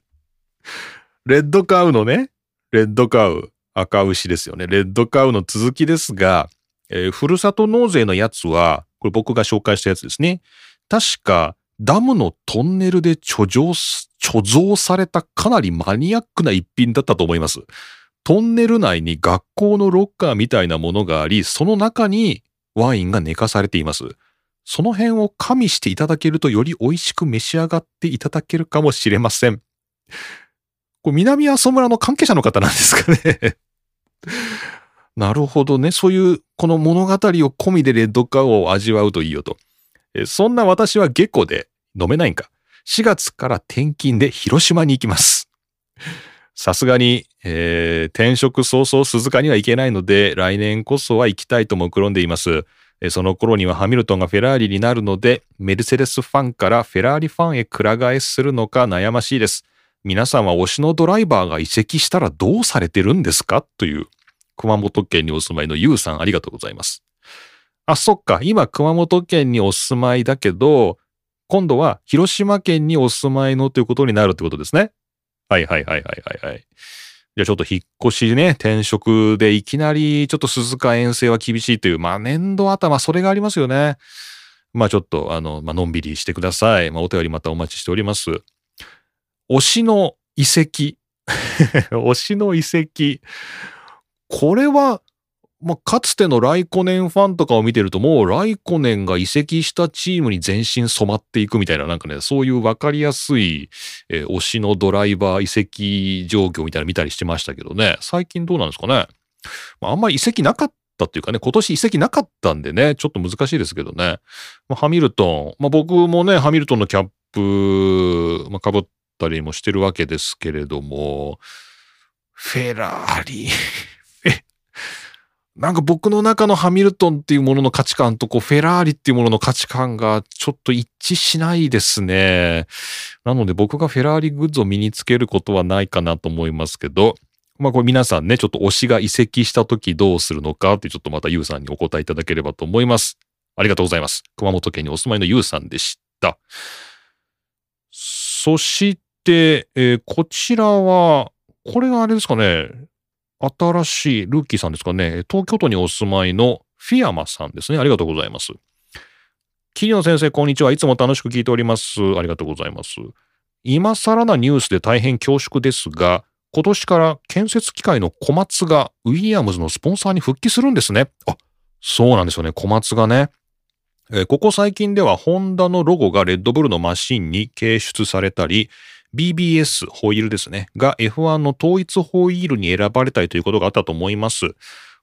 レッドカウのね、レッドカウ、赤牛ですよね。レッドカウの続きですが、えー、ふるさと納税のやつは、これ僕が紹介したやつですね。確か、ダムのトンネルで貯蔵、貯蔵されたかなりマニアックな一品だったと思います。トンネル内に学校のロッカーみたいなものがあり、その中にワインが寝かされています。その辺を加味していただけるとより美味しく召し上がっていただけるかもしれません。これ南阿蘇村の関係者の方なんですかねなるほどね。そういう、この物語を込みでレッドカウを味わうといいよと。えそんな私は下戸で飲めないんか。4月から転勤で広島に行きます。さすがに、えー、転職早々鈴鹿には行けないので、来年こそは行きたいと目論んでいます。その頃にはハミルトンがフェラーリになるので、メルセデスファンからフェラーリファンへくら替えするのか悩ましいです。皆さんは推しのドライバーが移籍したらどうされてるんですか？という、熊本県にお住まいのゆうさんありがとうございます。あ、そっか。今熊本県にお住まいだけど、今度は広島県にお住まいのということになるってことですね。はいはいはいはいはいはい。じゃあちょっと引っ越しね、転職でいきなりちょっと鈴鹿遠征は厳しいという、まあ年度頭、それがありますよね。まあちょっと、あの、まあのんびりしてください。まあお便りまたお待ちしております。推しの遺跡。推しの遺跡。これは、まあ、かつてのライコネンファンとかを見てると、もうライコネンが移籍したチームに全身染まっていくみたいな、なんかね、そういうわかりやすい、えー、推しのドライバー移籍状況みたいなの見たりしてましたけどね、最近どうなんですかね。まあ、あんまり移籍なかったっていうかね、今年移籍なかったんでね、ちょっと難しいですけどね。まあ、ハミルトン、まあ、僕もね、ハミルトンのキャップ、まあ、被ったりもしてるわけですけれども、フェラーリなんか僕の中のハミルトンっていうものの価値観とこうフェラーリっていうものの価値観がちょっと一致しないですね。なので僕がフェラーリグッズを身につけることはないかなと思いますけど、まあこれ皆さんね、ちょっと推しが移籍した時どうするのかってちょっとまたユウさんにお答えいただければと思います。ありがとうございます。熊本県にお住まいのユウさんでした。そして、えー、こちらは、これがあれですかね、新しいルーキーさんですかね、東京都にお住まいのフィアマさんですね。ありがとうございます。桐野先生、こんにちは。いつも楽しく聞いております。ありがとうございます。今更なニュースで大変恐縮ですが、今年から建設機械の小松がウィリアムズのスポンサーに復帰するんですね。あ、そうなんですよね。小松がね。えここ最近ではホンダのロゴがレッドブルのマシンに掲出されたり、BBS ホイールですね、が F1 の統一ホイールに選ばれたりということがあったと思います。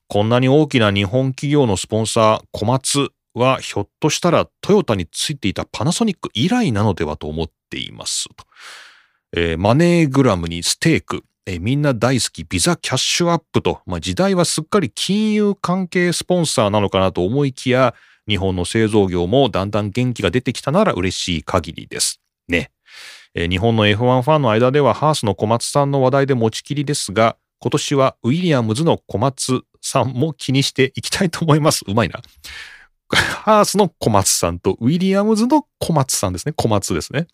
こんなに大きな日本企業のスポンサー、小松はひょっとしたらトヨタについていたパナソニック以来なのではと思っています。えー、マネーグラムにステーク、えー、みんな大好きビザキャッシュアップと、まあ、時代はすっかり金融関係スポンサーなのかなと思いきや、日本の製造業もだんだん元気が出てきたなら嬉しい限りです。ね。日本の F1 ファンの間ではハースの小松さんの話題で持ちきりですが、今年はウィリアムズの小松さんも気にしていきたいと思います。うまいな。ハースの小松さんとウィリアムズの小松さんですね。小松ですね。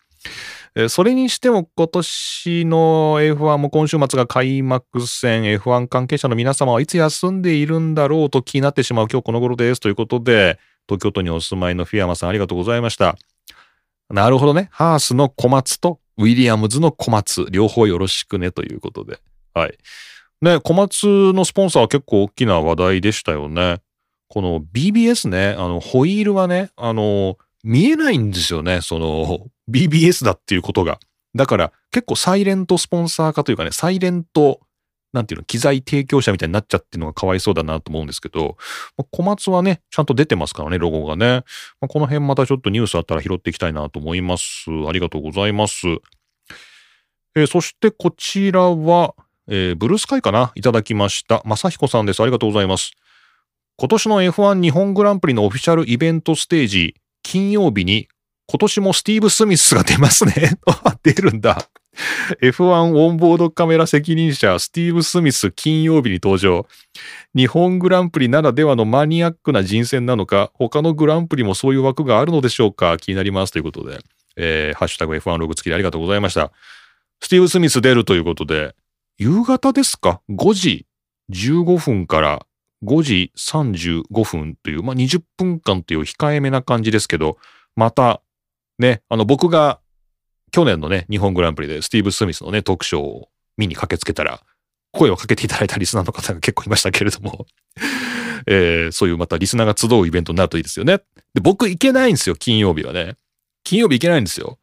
それにしても今年の F1 も今週末が開幕戦 F1 関係者の皆様はいつ休んでいるんだろうと気になってしまう今日この頃ですということで東京都にお住まいのフィアマさんありがとうございました。なるほどね。ハースの小松とウィリアムズの小松両方よろしくねということで。はい。ね、小松のスポンサーは結構大きな話題でしたよね。この BBS ね、あの、ホイールはね、あの、見えないんですよね、その BBS だっていうことが。だから結構サイレントスポンサー化というかね、サイレント、なんていうの、機材提供者みたいになっちゃってるのがかわいそうだなと思うんですけど、まあ、小松はね、ちゃんと出てますからね、ロゴがね。まあ、この辺またちょっとニュースあったら拾っていきたいなと思います。ありがとうございます。えー、そしてこちらは、えー、ブルースカイかな？いただきました。まさひこさんです。ありがとうございます。今年の F1 日本グランプリのオフィシャルイベントステージ、金曜日に今年もスティーブ・スミスが出ますね。出るんだ。F1 オンボードカメラ責任者、スティーブ・スミス金曜日に登場。日本グランプリならではのマニアックな人選なのか、他のグランプリもそういう枠があるのでしょうか気になりますということで、えー、ハッシュタグ F1 ログ付きでありがとうございました。スティーブ・スミス出るということで、夕方ですか ?5 時15分から5時35分という、まあ、20分間という控えめな感じですけど、また、ね、あの、僕が去年のね、日本グランプリでスティーブ・スミスのね、トークショーを見に駆けつけたら、声をかけていただいたリスナーの方が結構いましたけれども えー、そういうまたリスナーが集うイベントになるといいですよね。で、僕行けないんですよ、金曜日はね。金曜日行けないんですよ。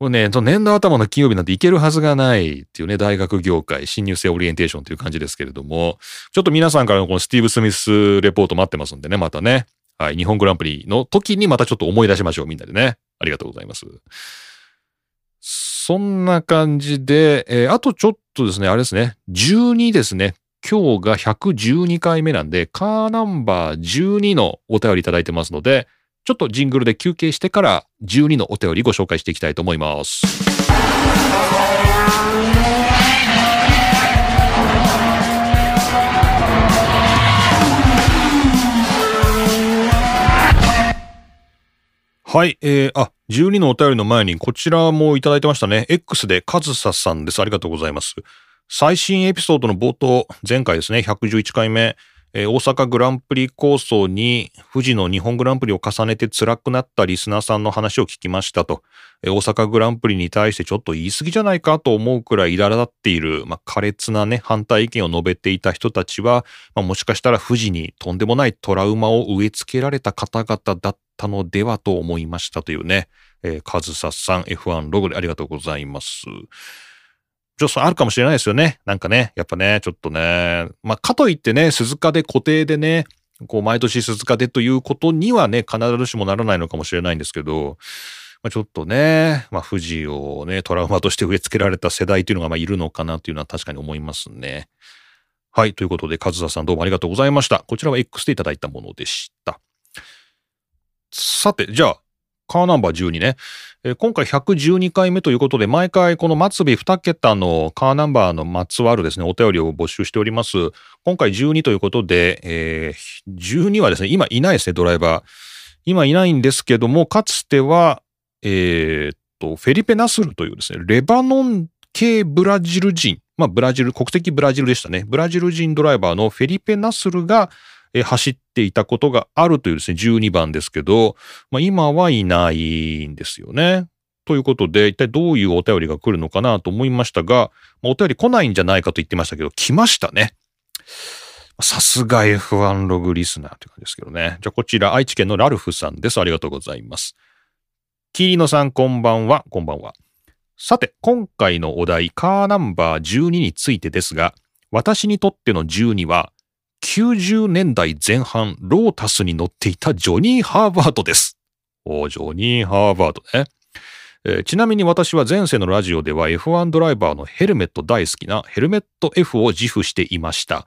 もうね、年度頭の金曜日なんて行けるはずがないっていうね、大学業界、新入生オリエンテーションという感じですけれども、ちょっと皆さんからのこのスティーブ・スミスレポート待ってますんでね、またね。はい、日本グランプリの時にまたちょっと思い出しましょう、みんなでね。ありがとうございます。そんな感じで、えー、あとちょっとですね、あれですね、12ですね。今日が112回目なんで、カーナンバー12のお便りいただいてますので、ちょっとジングルで休憩してから12のお便りご紹介していきたいと思います。はい、えー、あ、12のお便りの前にこちらもいただいてましたね。X でカズサさんです。ありがとうございます。最新エピソードの冒頭、前回ですね、111回目、えー、大阪グランプリ構想に富士の日本グランプリを重ねて辛くなったリスナーさんの話を聞きましたと、えー、大阪グランプリに対してちょっと言い過ぎじゃないかと思うくらい苛立っている、まあ、苛烈なね、反対意見を述べていた人たちは、まあ、もしかしたら富士にとんでもないトラウマを植え付けられた方々だったのではと思いましたというね、えー、カズサさん F1 ログでありがとうございます。ちょっとあるかもしれないですよね。なんかね、やっぱね、ちょっとね。まあ、かといってね、鈴鹿で固定でね、こう、毎年鈴鹿でということにはね、必ずしもならないのかもしれないんですけど、まあ、ちょっとね、まあ、富士をね、トラウマとして植え付けられた世代というのが、まあ、いるのかなというのは確かに思いますね。はい。ということで、カズサさんどうもありがとうございました。こちらは X でいただいたものでした。さて、じゃあ、カーナンバー12ね。えー、今回112回目ということで、毎回この末尾2桁のカーナンバーのまつわるですね、お便りを募集しております。今回12ということで、えー、12はですね、今いないですね、ドライバー。今いないんですけども、かつては、えー、っと、フェリペ・ナスルというですね、レバノン系ブラジル人、まあ、ブラジル、国籍ブラジルでしたね。ブラジル人ドライバーのフェリペ・ナスルが、え走っていたことがあるというですね、12番ですけど、まあ、今はいないんですよね。ということで、一体どういうお便りが来るのかなと思いましたが、まあ、お便り来ないんじゃないかと言ってましたけど、来ましたね。さすが F1 ログリスナーという感じですけどね。じゃあこちら愛知県のラルフさんです。ありがとうございます。キリノさんこんばんは、こんばんは。さて、今回のお題、カーナンバー12についてですが、私にとっての12は、90年代前半、ロータスに乗っていたジョニー・ハーバードです。おジョニー・ハーバードね。えー、ちなみに私は前世のラジオでは F1 ドライバーのヘルメット大好きなヘルメット F を自負していました。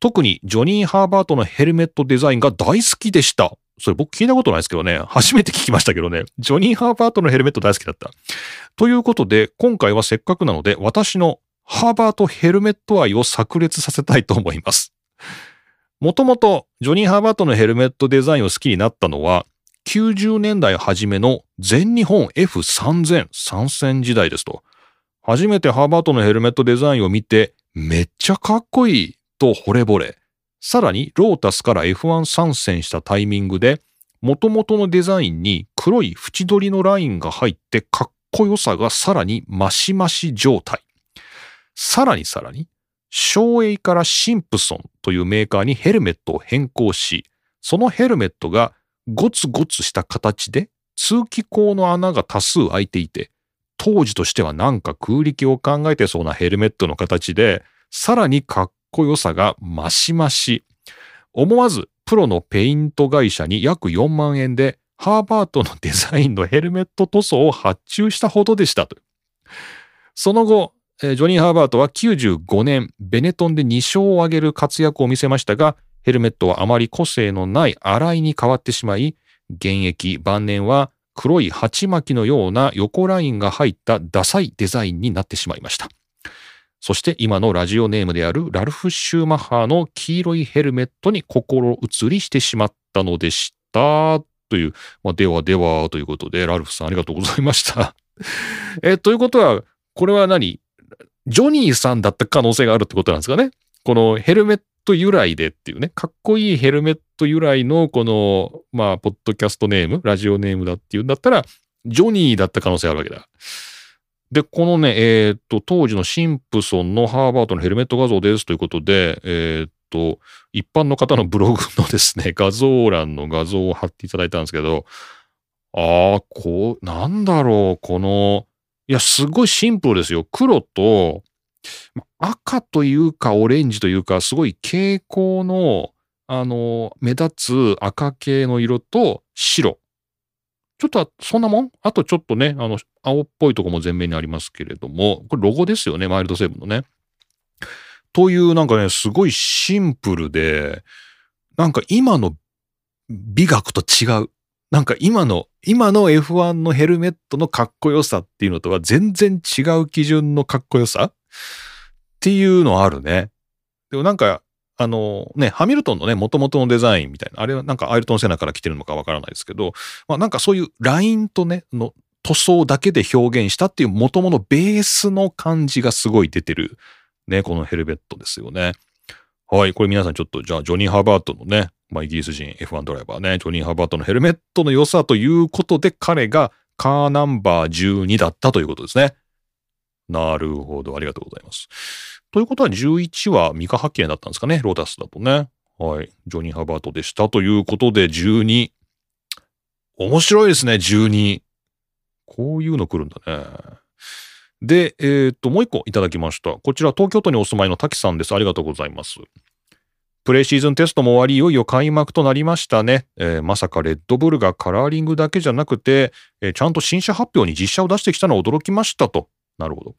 特にジョニー・ハーバートのヘルメットデザインが大好きでした。それ僕聞いたことないですけどね。初めて聞きましたけどね。ジョニー・ハーバートのヘルメット大好きだった。ということで、今回はせっかくなので、私のハーバートヘルメット愛を炸裂させたいと思います。もともとジョニー・ハーバートのヘルメットデザインを好きになったのは90年代初めの全日本 F3000 参戦時代ですと。初めてハーバートのヘルメットデザインを見てめっちゃかっこいいと惚れ惚れ。さらにロータスから F1 参戦したタイミングで元々のデザインに黒い縁取りのラインが入ってかっこよさがさらにマシマシ状態。さらにさらに、省エイからシンプソンというメーカーにヘルメットを変更し、そのヘルメットがゴツゴツした形で通気口の穴が多数開いていて、当時としてはなんか空力を考えてそうなヘルメットの形で、さらにかっこよさがマシマシ。思わずプロのペイント会社に約4万円でハーバートのデザインのヘルメット塗装を発注したほどでしたと。その後、ジョニー・ハーバートは95年、ベネトンで2勝を挙げる活躍を見せましたが、ヘルメットはあまり個性のない洗いに変わってしまい、現役晩年は黒い鉢巻きのような横ラインが入ったダサいデザインになってしまいました。そして今のラジオネームであるラルフ・シューマッハの黄色いヘルメットに心移りしてしまったのでした。という、まあ、ではではということで、ラルフさんありがとうございました。え、ということは、これは何？ジョニーさんだった可能性があるってことなんですかねこのヘルメット由来でっていうね、かっこいいヘルメット由来のこの、まあ、ポッドキャストネーム、ラジオネームだっていうんだったら、ジョニーだった可能性あるわけだ。で、このね、えっ、と、当時のシンプソンのハーバードのヘルメット画像ですということで、えっ、と、一般の方のブログのですね、画像欄の画像を貼っていただいたんですけど、ああ、こう、なんだろう、この、いや、すごいシンプルですよ。黒と、赤というかオレンジというか、すごい蛍光の、あの、目立つ赤系の色と白。ちょっとそんなもん？あとちょっとね、あの、青っぽいとこも前面にありますけれども、これロゴですよね、マイルドセブンのね。というなんかね、すごいシンプルで、なんか今の美学と違う。なんか今の、今の F1 のヘルメットのかっこよさっていうのとは全然違う基準のかっこよさっていうのあるね。でもなんかあのね、ハミルトンのね、元々のデザインみたいな、あれはなんかアイルトン・セナから来てるのかわからないですけど、まあなんかそういうラインとね、の塗装だけで表現したっていう元々ベースの感じがすごい出てる、ね、このヘルメットですよね。はい、これ皆さんちょっと、じゃあジョニー・ハーバートのね、まあイギリス人 F1 ドライバーね、ジョニー・ハーバートのヘルメットの良さということで彼がカーナンバー12だったということですね。なるほど、ありがとうございます。ということは11はミカ発見だったんですかね、ロータスだとね。はい。ジョニー・ハバートでしたということで12。面白いですね、12。こういうの来るんだね。で、えー、っと、もう一個いただきました。こちら、東京都にお住まいの滝さんです。ありがとうございます。プレイシーズンテストも終わり、いよいよ開幕となりましたね。えー、まさかレッドブルがカラーリングだけじゃなくて、えー、ちゃんと新車発表に実写を出してきたのは驚きましたと。なるほど。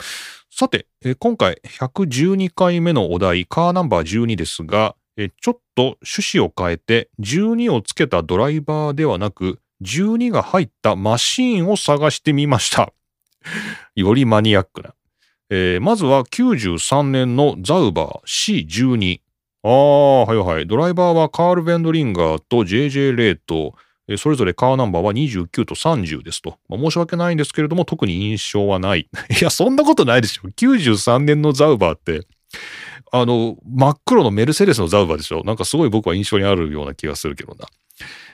さて、え今回112回目のお題、カーナンバー12ですが、えちょっと趣旨を変えて、12をつけたドライバーではなく、12が入ったマシーンを探してみました。よりマニアックな。えー、まずは93年のザウバー C12。ああ、はいはい。ドライバーはカール・ベンドリンガーと JJ レイと、それぞれカーナンバーは29と30ですと。まあ、申し訳ないんですけれども、特に印象はない。いや、そんなことないでしょ。93年のザウバーって、あの、真っ黒のメルセデスのザウバーでしょ。なんかすごい僕は印象にあるような気がするけどな。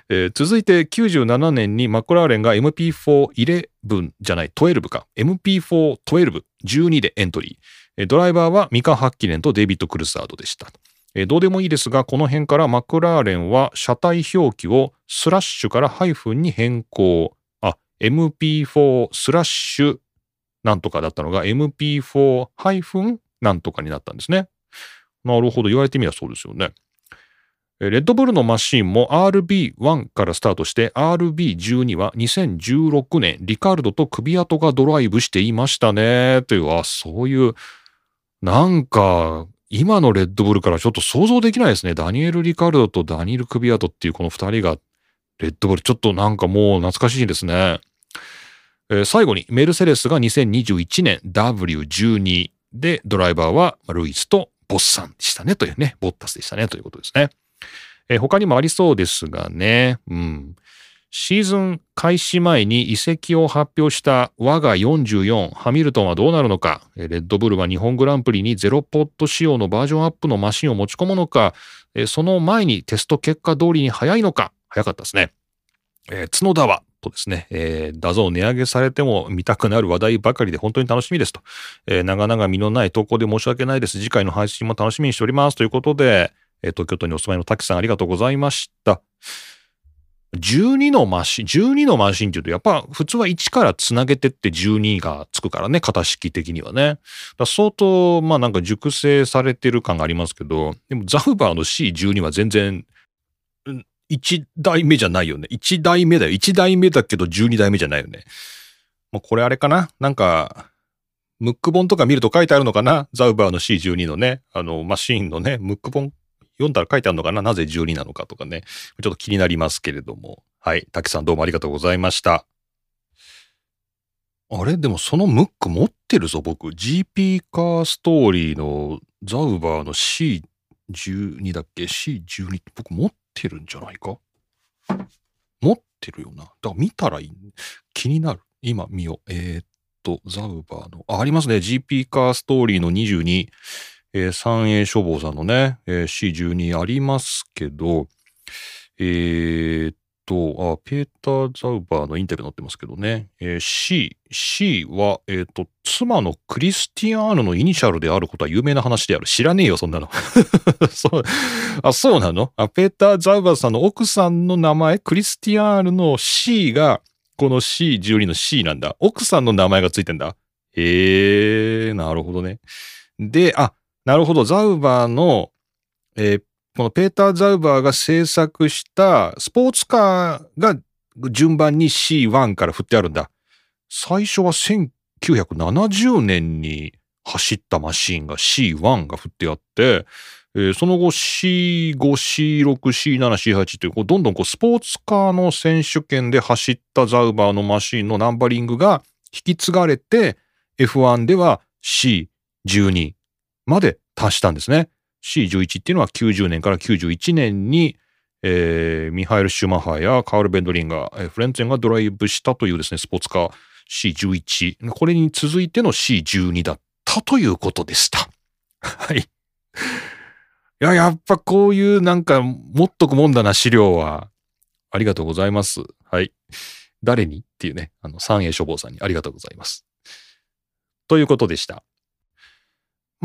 えー、続いて97年にマクラーレンが MP411 じゃない、12か。MP412、12でエントリー。ドライバーはミカ・ハッキネンとデイビッド・クルサードでした。えどうでもいいですが、この辺からマクラーレンは車体表記をスラッシュからハイフンに変更。あ、MP4 スラッシュなんとかだったのが MP4 ハイフンなんとかになったんですね。なるほど。言われてみればそうですよね。レッドブルのマシンも RB1 からスタートして RB12 は2016年リカルドと首跡がドライブしていましたね。という、あ、そういう、なんか今のレッドブルからちょっと想像できないですね。ダニエル・リカルドとダニエル・クビアトっていうこの二人が、レッドブル、ちょっとなんかもう懐かしいですね。えー、最後に、メルセデスが2021年 W12。で、ドライバーはルイスとボッサンでしたねというね、ボッタスでしたねということですね。えー、他にもありそうですがね、うん。シーズン開始前に移籍を発表した我が44ハミルトンはどうなるのか、レッドブルは日本グランプリにゼロポット仕様のバージョンアップのマシンを持ち込むのか、その前にテスト結果通りに早いのか、早かったですね。えー、角田はとですね、えー、画像値上げされても見たくなる話題ばかりで本当に楽しみですと。えー、長々身のない投稿で申し訳ないです。次回の配信も楽しみにしております。ということで、えー、東京都にお住まいの滝さんありがとうございました。12のマシン、12のマシンっていうと、やっぱ普通は1からつなげてって12がつくからね、型式的にはね。だ相当、まあなんか熟成されてる感がありますけど、でもザフバーの C12 は全然、1代目じゃないよね。1代目だよ。1代目だけど12代目じゃないよね。もうこれあれかな？なんか、ムック本とか見ると書いてあるのかな？ザウバーの C12 のね、あの、マシーンのね、ムック本？読んだら書いてあるのかな？なぜ12なのかとかね。ちょっと気になりますけれども。はい。滝さんどうもありがとうございました。あれ？でもそのムック持ってるぞ、僕。GP カーストーリーのザウバーの C12 だっけ ?C12 って僕持ってるんじゃないか？持ってるよな。だから見たらいい。気になる。今見よう。えー、っと、ザウバーの、あ、ありますね。GP カーストーリーの22。えー、三栄書房さんのね、えー、C12 ありますけど、えー、っと、あ、ペーター・ザウバーのインタビュー載ってますけどね、えー、C、C は、え、っと、妻のクリスティアーノのイニシャルであることは有名な話である。知らねえよ、そんなの。そう、あ、そうなの？あ、ペーター・ザウバーさんの奥さんの名前、クリスティアーノの C が、この C12 の C なんだ。奥さんの名前がついてんだ。へえー、なるほどね。で、あ、なるほど。ザウバーの、えー、このペーター・ザウバーが制作したスポーツカーが順番に C1 から振ってあるんだ。最初は1970年に走ったマシンが C1 が振ってあって、えー、その後 C5、C6、C7、C8 というこうどんどんこうスポーツカーの選手権で走ったザウバーのマシンのナンバリングが引き継がれて F1 では C12 まで達したんですね。C11 っていうのは90年から91年に、えー、ミハイル・シュマハやカール・ベンドリンガー、フレンツェンがドライブしたというですね、スポーツカー C11。これに続いての C12 だったということでした。はい。いや、やっぱこういうなんか持っとくもんだな資料は。ありがとうございます。はい。誰に？っていうね、あの、三栄書房さんにありがとうございます。ということでした。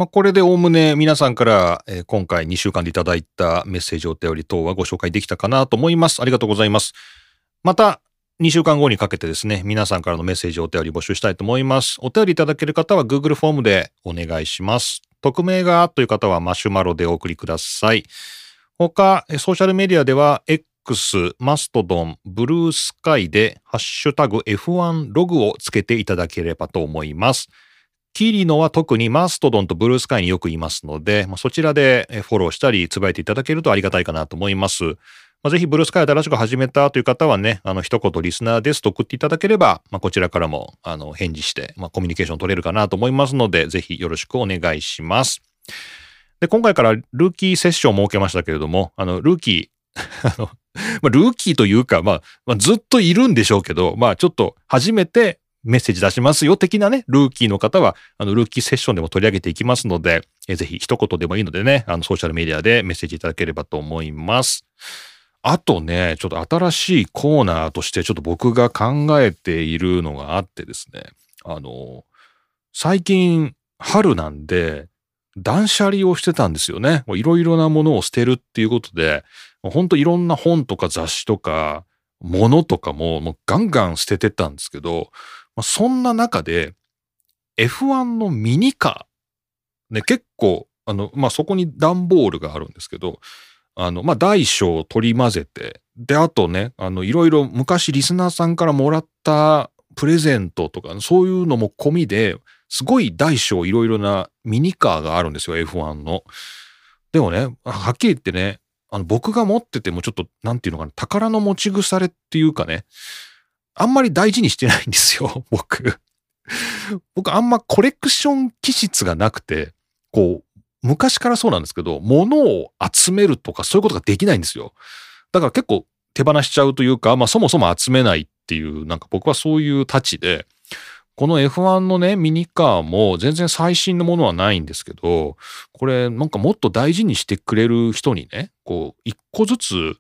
まあ、これでおおむね皆さんから、えー、今回2週間でいただいたメッセージお便り等はご紹介できたかなと思います。ありがとうございます。また、2週間後にかけてですね、皆さんからのメッセージお便り募集したいと思います。お便りいただける方は Google フォームでお願いします。匿名がという方はマシュマロでお送りください。他、ソーシャルメディアでは X、マストドン、ブルースカイでハッシュタグ F1 ログをつけていただければと思います。キリノは特にマストドンとブルースカイによくいますので、まあ、そちらでフォローしたり、つぶやいていただけるとありがたいかなと思います。まあ、ぜひブルースカイ新しく始めたという方はね、あの、一言リスナーですと送っていただければ、まあ、こちらからも、あの、返事して、まあ、コミュニケーション取れるかなと思いますので、ぜひよろしくお願いします。で、今回からルーキーセッションを設けましたけれども、あの、ルーキー、あの、まあ、ルーキーというか、まあ、まあ、ずっといるんでしょうけど、まあ、ちょっと初めてメッセージ出しますよ的なね、ルーキーの方は、あの、ルーキーセッションでも取り上げていきますので、えぜひ一言でもいいのでね、あの、ソーシャルメディアでメッセージいただければと思います。あとね、ちょっと新しいコーナーとしてちょっと僕が考えているのがあってですね、あの、最近春なんで、断捨離をしてたんですよね。いろいろなものを捨てるっていうことで、ほんといろんな本とか雑誌とか、物とかももうガンガン捨ててたんですけど、まあ、そんな中で F1 のミニカー、ね、結構、あの、まあ、そこに段ボールがあるんですけど、あの、まあ、大小を取り混ぜて、で、あとね、あの、いろいろ昔リスナーさんからもらったプレゼントとか、そういうのも込みで、すごい大小いろいろなミニカーがあるんですよ、F1 の。でもね、はっきり言ってね、あの、僕が持っててもちょっと、なんていうのかな、宝の持ち腐れっていうかね、あんまり大事にしてないんですよ、僕。僕あんまコレクション気質がなくて、こう、昔からそうなんですけど、物を集めるとかそういうことができないんですよ。だから結構手放しちゃうというか、まあそもそも集めないっていう、なんか僕はそういうたちで、この F1 のね、ミニカーも全然最新のものはないんですけど、これなんかもっと大事にしてくれる人にね、こう、一個ずつ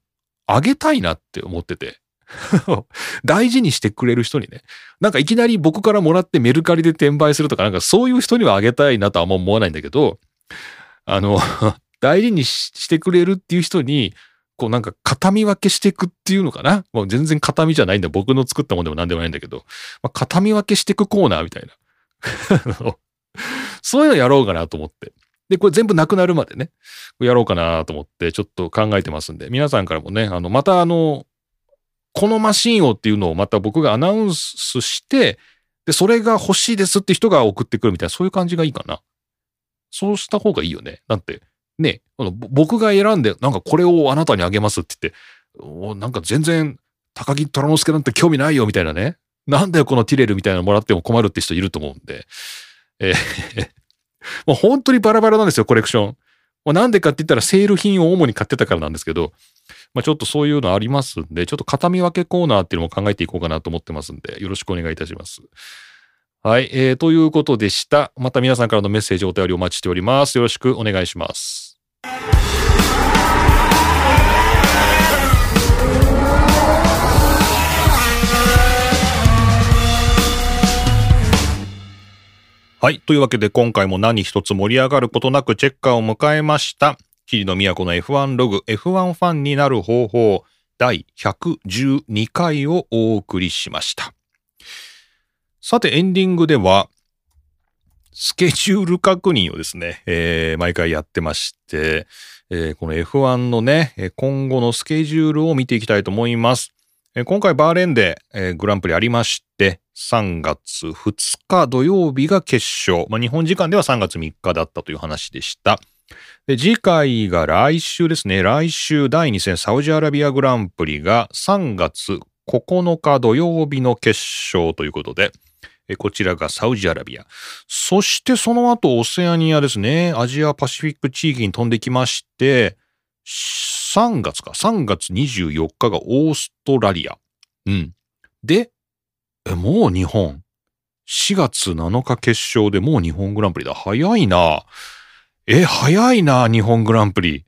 あげたいなって思ってて。大事にしてくれる人にね。なんかいきなり僕からもらってメルカリで転売するとか、なんかそういう人にはあげたいなとはあんま思わないんだけど、あの 大事にしてくれるっていう人に、こうなんか形見分けしていくっていうのかな？もう全然形見じゃないんだ。僕の作ったもんでも何でもないんだけど、まあ、形見分けしていくコーナーみたいな。そういうのやろうかなと思って。で、これ全部なくなるまでね、やろうかなと思ってちょっと考えてますんで、皆さんからもね、あの、またあの、このマシンをっていうのをまた僕がアナウンスして、で、それが欲しいですって人が送ってくるみたいな、そういう感じがいいかな。そうした方がいいよね。だって、ね、あの僕が選んで、なんかこれをあなたにあげますって言って、なんか全然高木虎之助なんて興味ないよみたいなね。なんだよこのティレルみたいなのもらっても困るって人いると思うんで。えーもう本当にバラバラなんですよ、コレクション。まあ、なんでかって言ったらセール品を主に買ってたからなんですけど、まあ、ちょっとそういうのありますんで、ちょっと片見分けコーナーっていうのも考えていこうかなと思ってますんで、よろしくお願いいたします。はい、えー、ということでした。また皆さんからのメッセージ、お便りお待ちしております。よろしくお願いします。はい。というわけで今回も何一つ盛り上がることなくチェッカーを迎えました。桐野都の F1 ログ F1 ファンになる方法第112回をお送りしました。さて、エンディングでは、スケジュール確認をですね、えー、毎回やってまして、えー、この F1 のね、今後のスケジュールを見ていきたいと思います。えー、今回バーレーンで、えー、グランプリありまして、3月2日土曜日が決勝。まあ、日本時間では3月3日だったという話でした。次回が来週ですね。来週第2戦サウジアラビアグランプリが3月9日土曜日の決勝ということで、こちらがサウジアラビア。そしてその後オセアニアですね。アジアパシフィック地域に飛んできまして、3月か。3月24日がオーストラリア。うん。で、え、もう日本 ?4 月7日決勝でもう日本グランプリだ。早いな。え、早いな、日本グランプリ。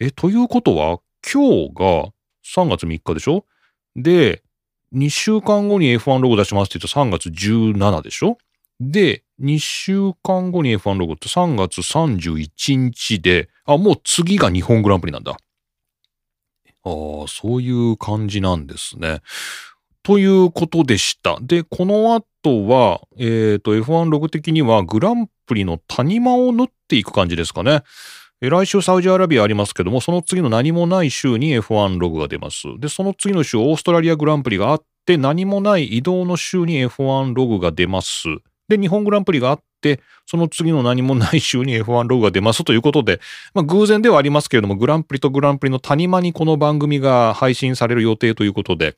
え、ということは、今日が3月3日でしょ？で、2週間後に F1 ロゴ出しますって言うと3月17でしょ？で、2週間後に F1 ロゴって3月31日で、あ、もう次が日本グランプリなんだ。ああ、そういう感じなんですね。ということでした。で、この後は、えっ、ー、と、F1 ログ的にはグランプリの谷間を縫っていく感じですかね。来週サウジアラビアありますけども、その次の何もない週に F1 ログが出ます。で、その次の週、オーストラリアグランプリがあって、何もない移動の週に F1 ログが出ます。で、日本グランプリがあって、その次の何もない週に F1 ログが出ますということで、まあ偶然ではありますけれども、グランプリとグランプリの谷間にこの番組が配信される予定ということで、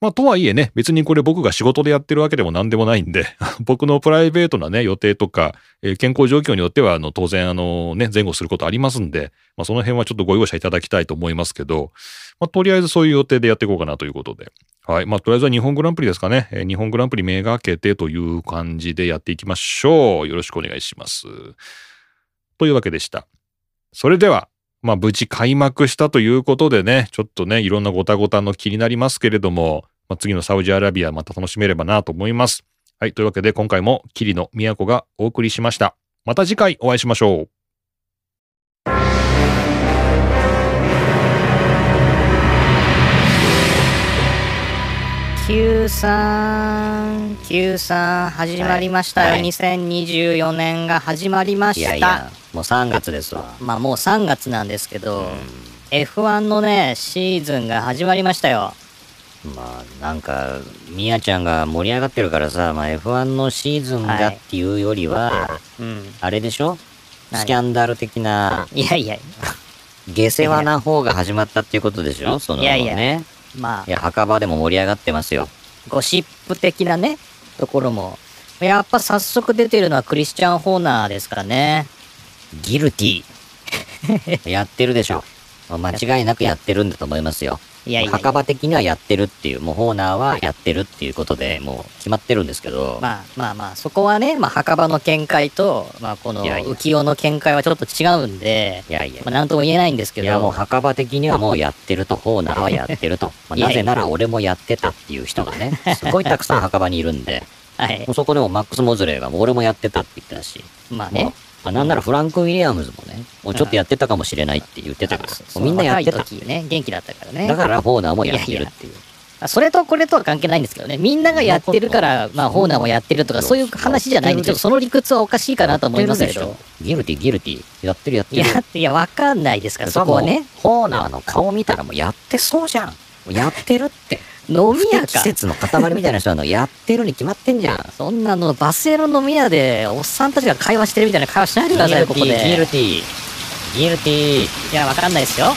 まあ、とはいえね、別にこれ僕が仕事でやってるわけでも何でもないんで、僕のプライベートなね、予定とか、えー、健康状況によっては、あの、当然、あのね、前後することありますんで、まあ、その辺はちょっとご容赦いただきたいと思いますけど、まあ、とりあえずそういう予定でやっていこうかなということで。はい。まあ、とりあえずは日本グランプリですかね。えー、日本グランプリ目がけてという感じでやっていきましょう。よろしくお願いします。というわけでした。それでは、まあ、無事開幕したということでね、ちょっとね、いろんなごたごたの気になりますけれども、まあ、次のサウジアラビアまた楽しめればなと思います。はい。というわけで今回も桐野都がお送りしました。また次回お会いしましょう。93、93始まりましたよ、はい、2024年が始まりました。いやいやもう3月ですわ。まあもう3月なんですけど、うん、F1 のね、シーズンが始まりましたよ。まあなんかみやちゃんが盛り上がってるからさ、まあ、F1 のシーズンがっていうよりは、はい、うん、あれでしょ？スキャンダル的な。いやいや。下世話な方が始まったっていうことでしょ？そのね。いやいや。まあ。いや墓場でも盛り上がってますよ。ゴシップ的なねところも。やっぱ早速出てるのはクリスチャン・ホーナーですからね。ギルティー。やってるでしょ。間違いなくやってるんだと思いますよ。いやいや墓場的にはやってるっていう、もうホーナーはやってるっていうことで、もう決まってるんですけど。まあまあまあ、そこはね、まあ墓場の見解と、まあこの浮世の見解はちょっと違うんで、いやいや、まあなんとも言えないんですけど。いやもう墓場的にはもうやってると、ホーナーはやってると。まあ、なぜなら俺もやってたっていう人がね、すごいたくさん墓場にいるんで。はい。もうそこでもマックス・モズレーが俺もやってたって言ったし。まあね。まあ、なんならフランク・ウィリアムズもね、もうちょっとやってたかもしれないって言ってたから、みんなやってた。時ね、元気だったからね。だからホーナーもやってるっていう。それとこれとは関係ないんですけどね、みんながやってるから、まあ、ホーナーもやってるとか、そういう話じゃないんで、ちょっとその理屈はおかしいかなと思いますけど。ギルティ、ギルティ、やってるやってる。いや、いや、わかんないですから、そこはね。ホーナーの顔見たらもうやってそうじゃん。やってるって。飲み屋か。季節の塊みたいな人のやってるに決まってんじゃん。そんなの、バスエロ飲み屋で、おっさんたちが会話してるみたいな会話しないでください、ここで。ギルティー。ギルティー。いや、わかんないですよ。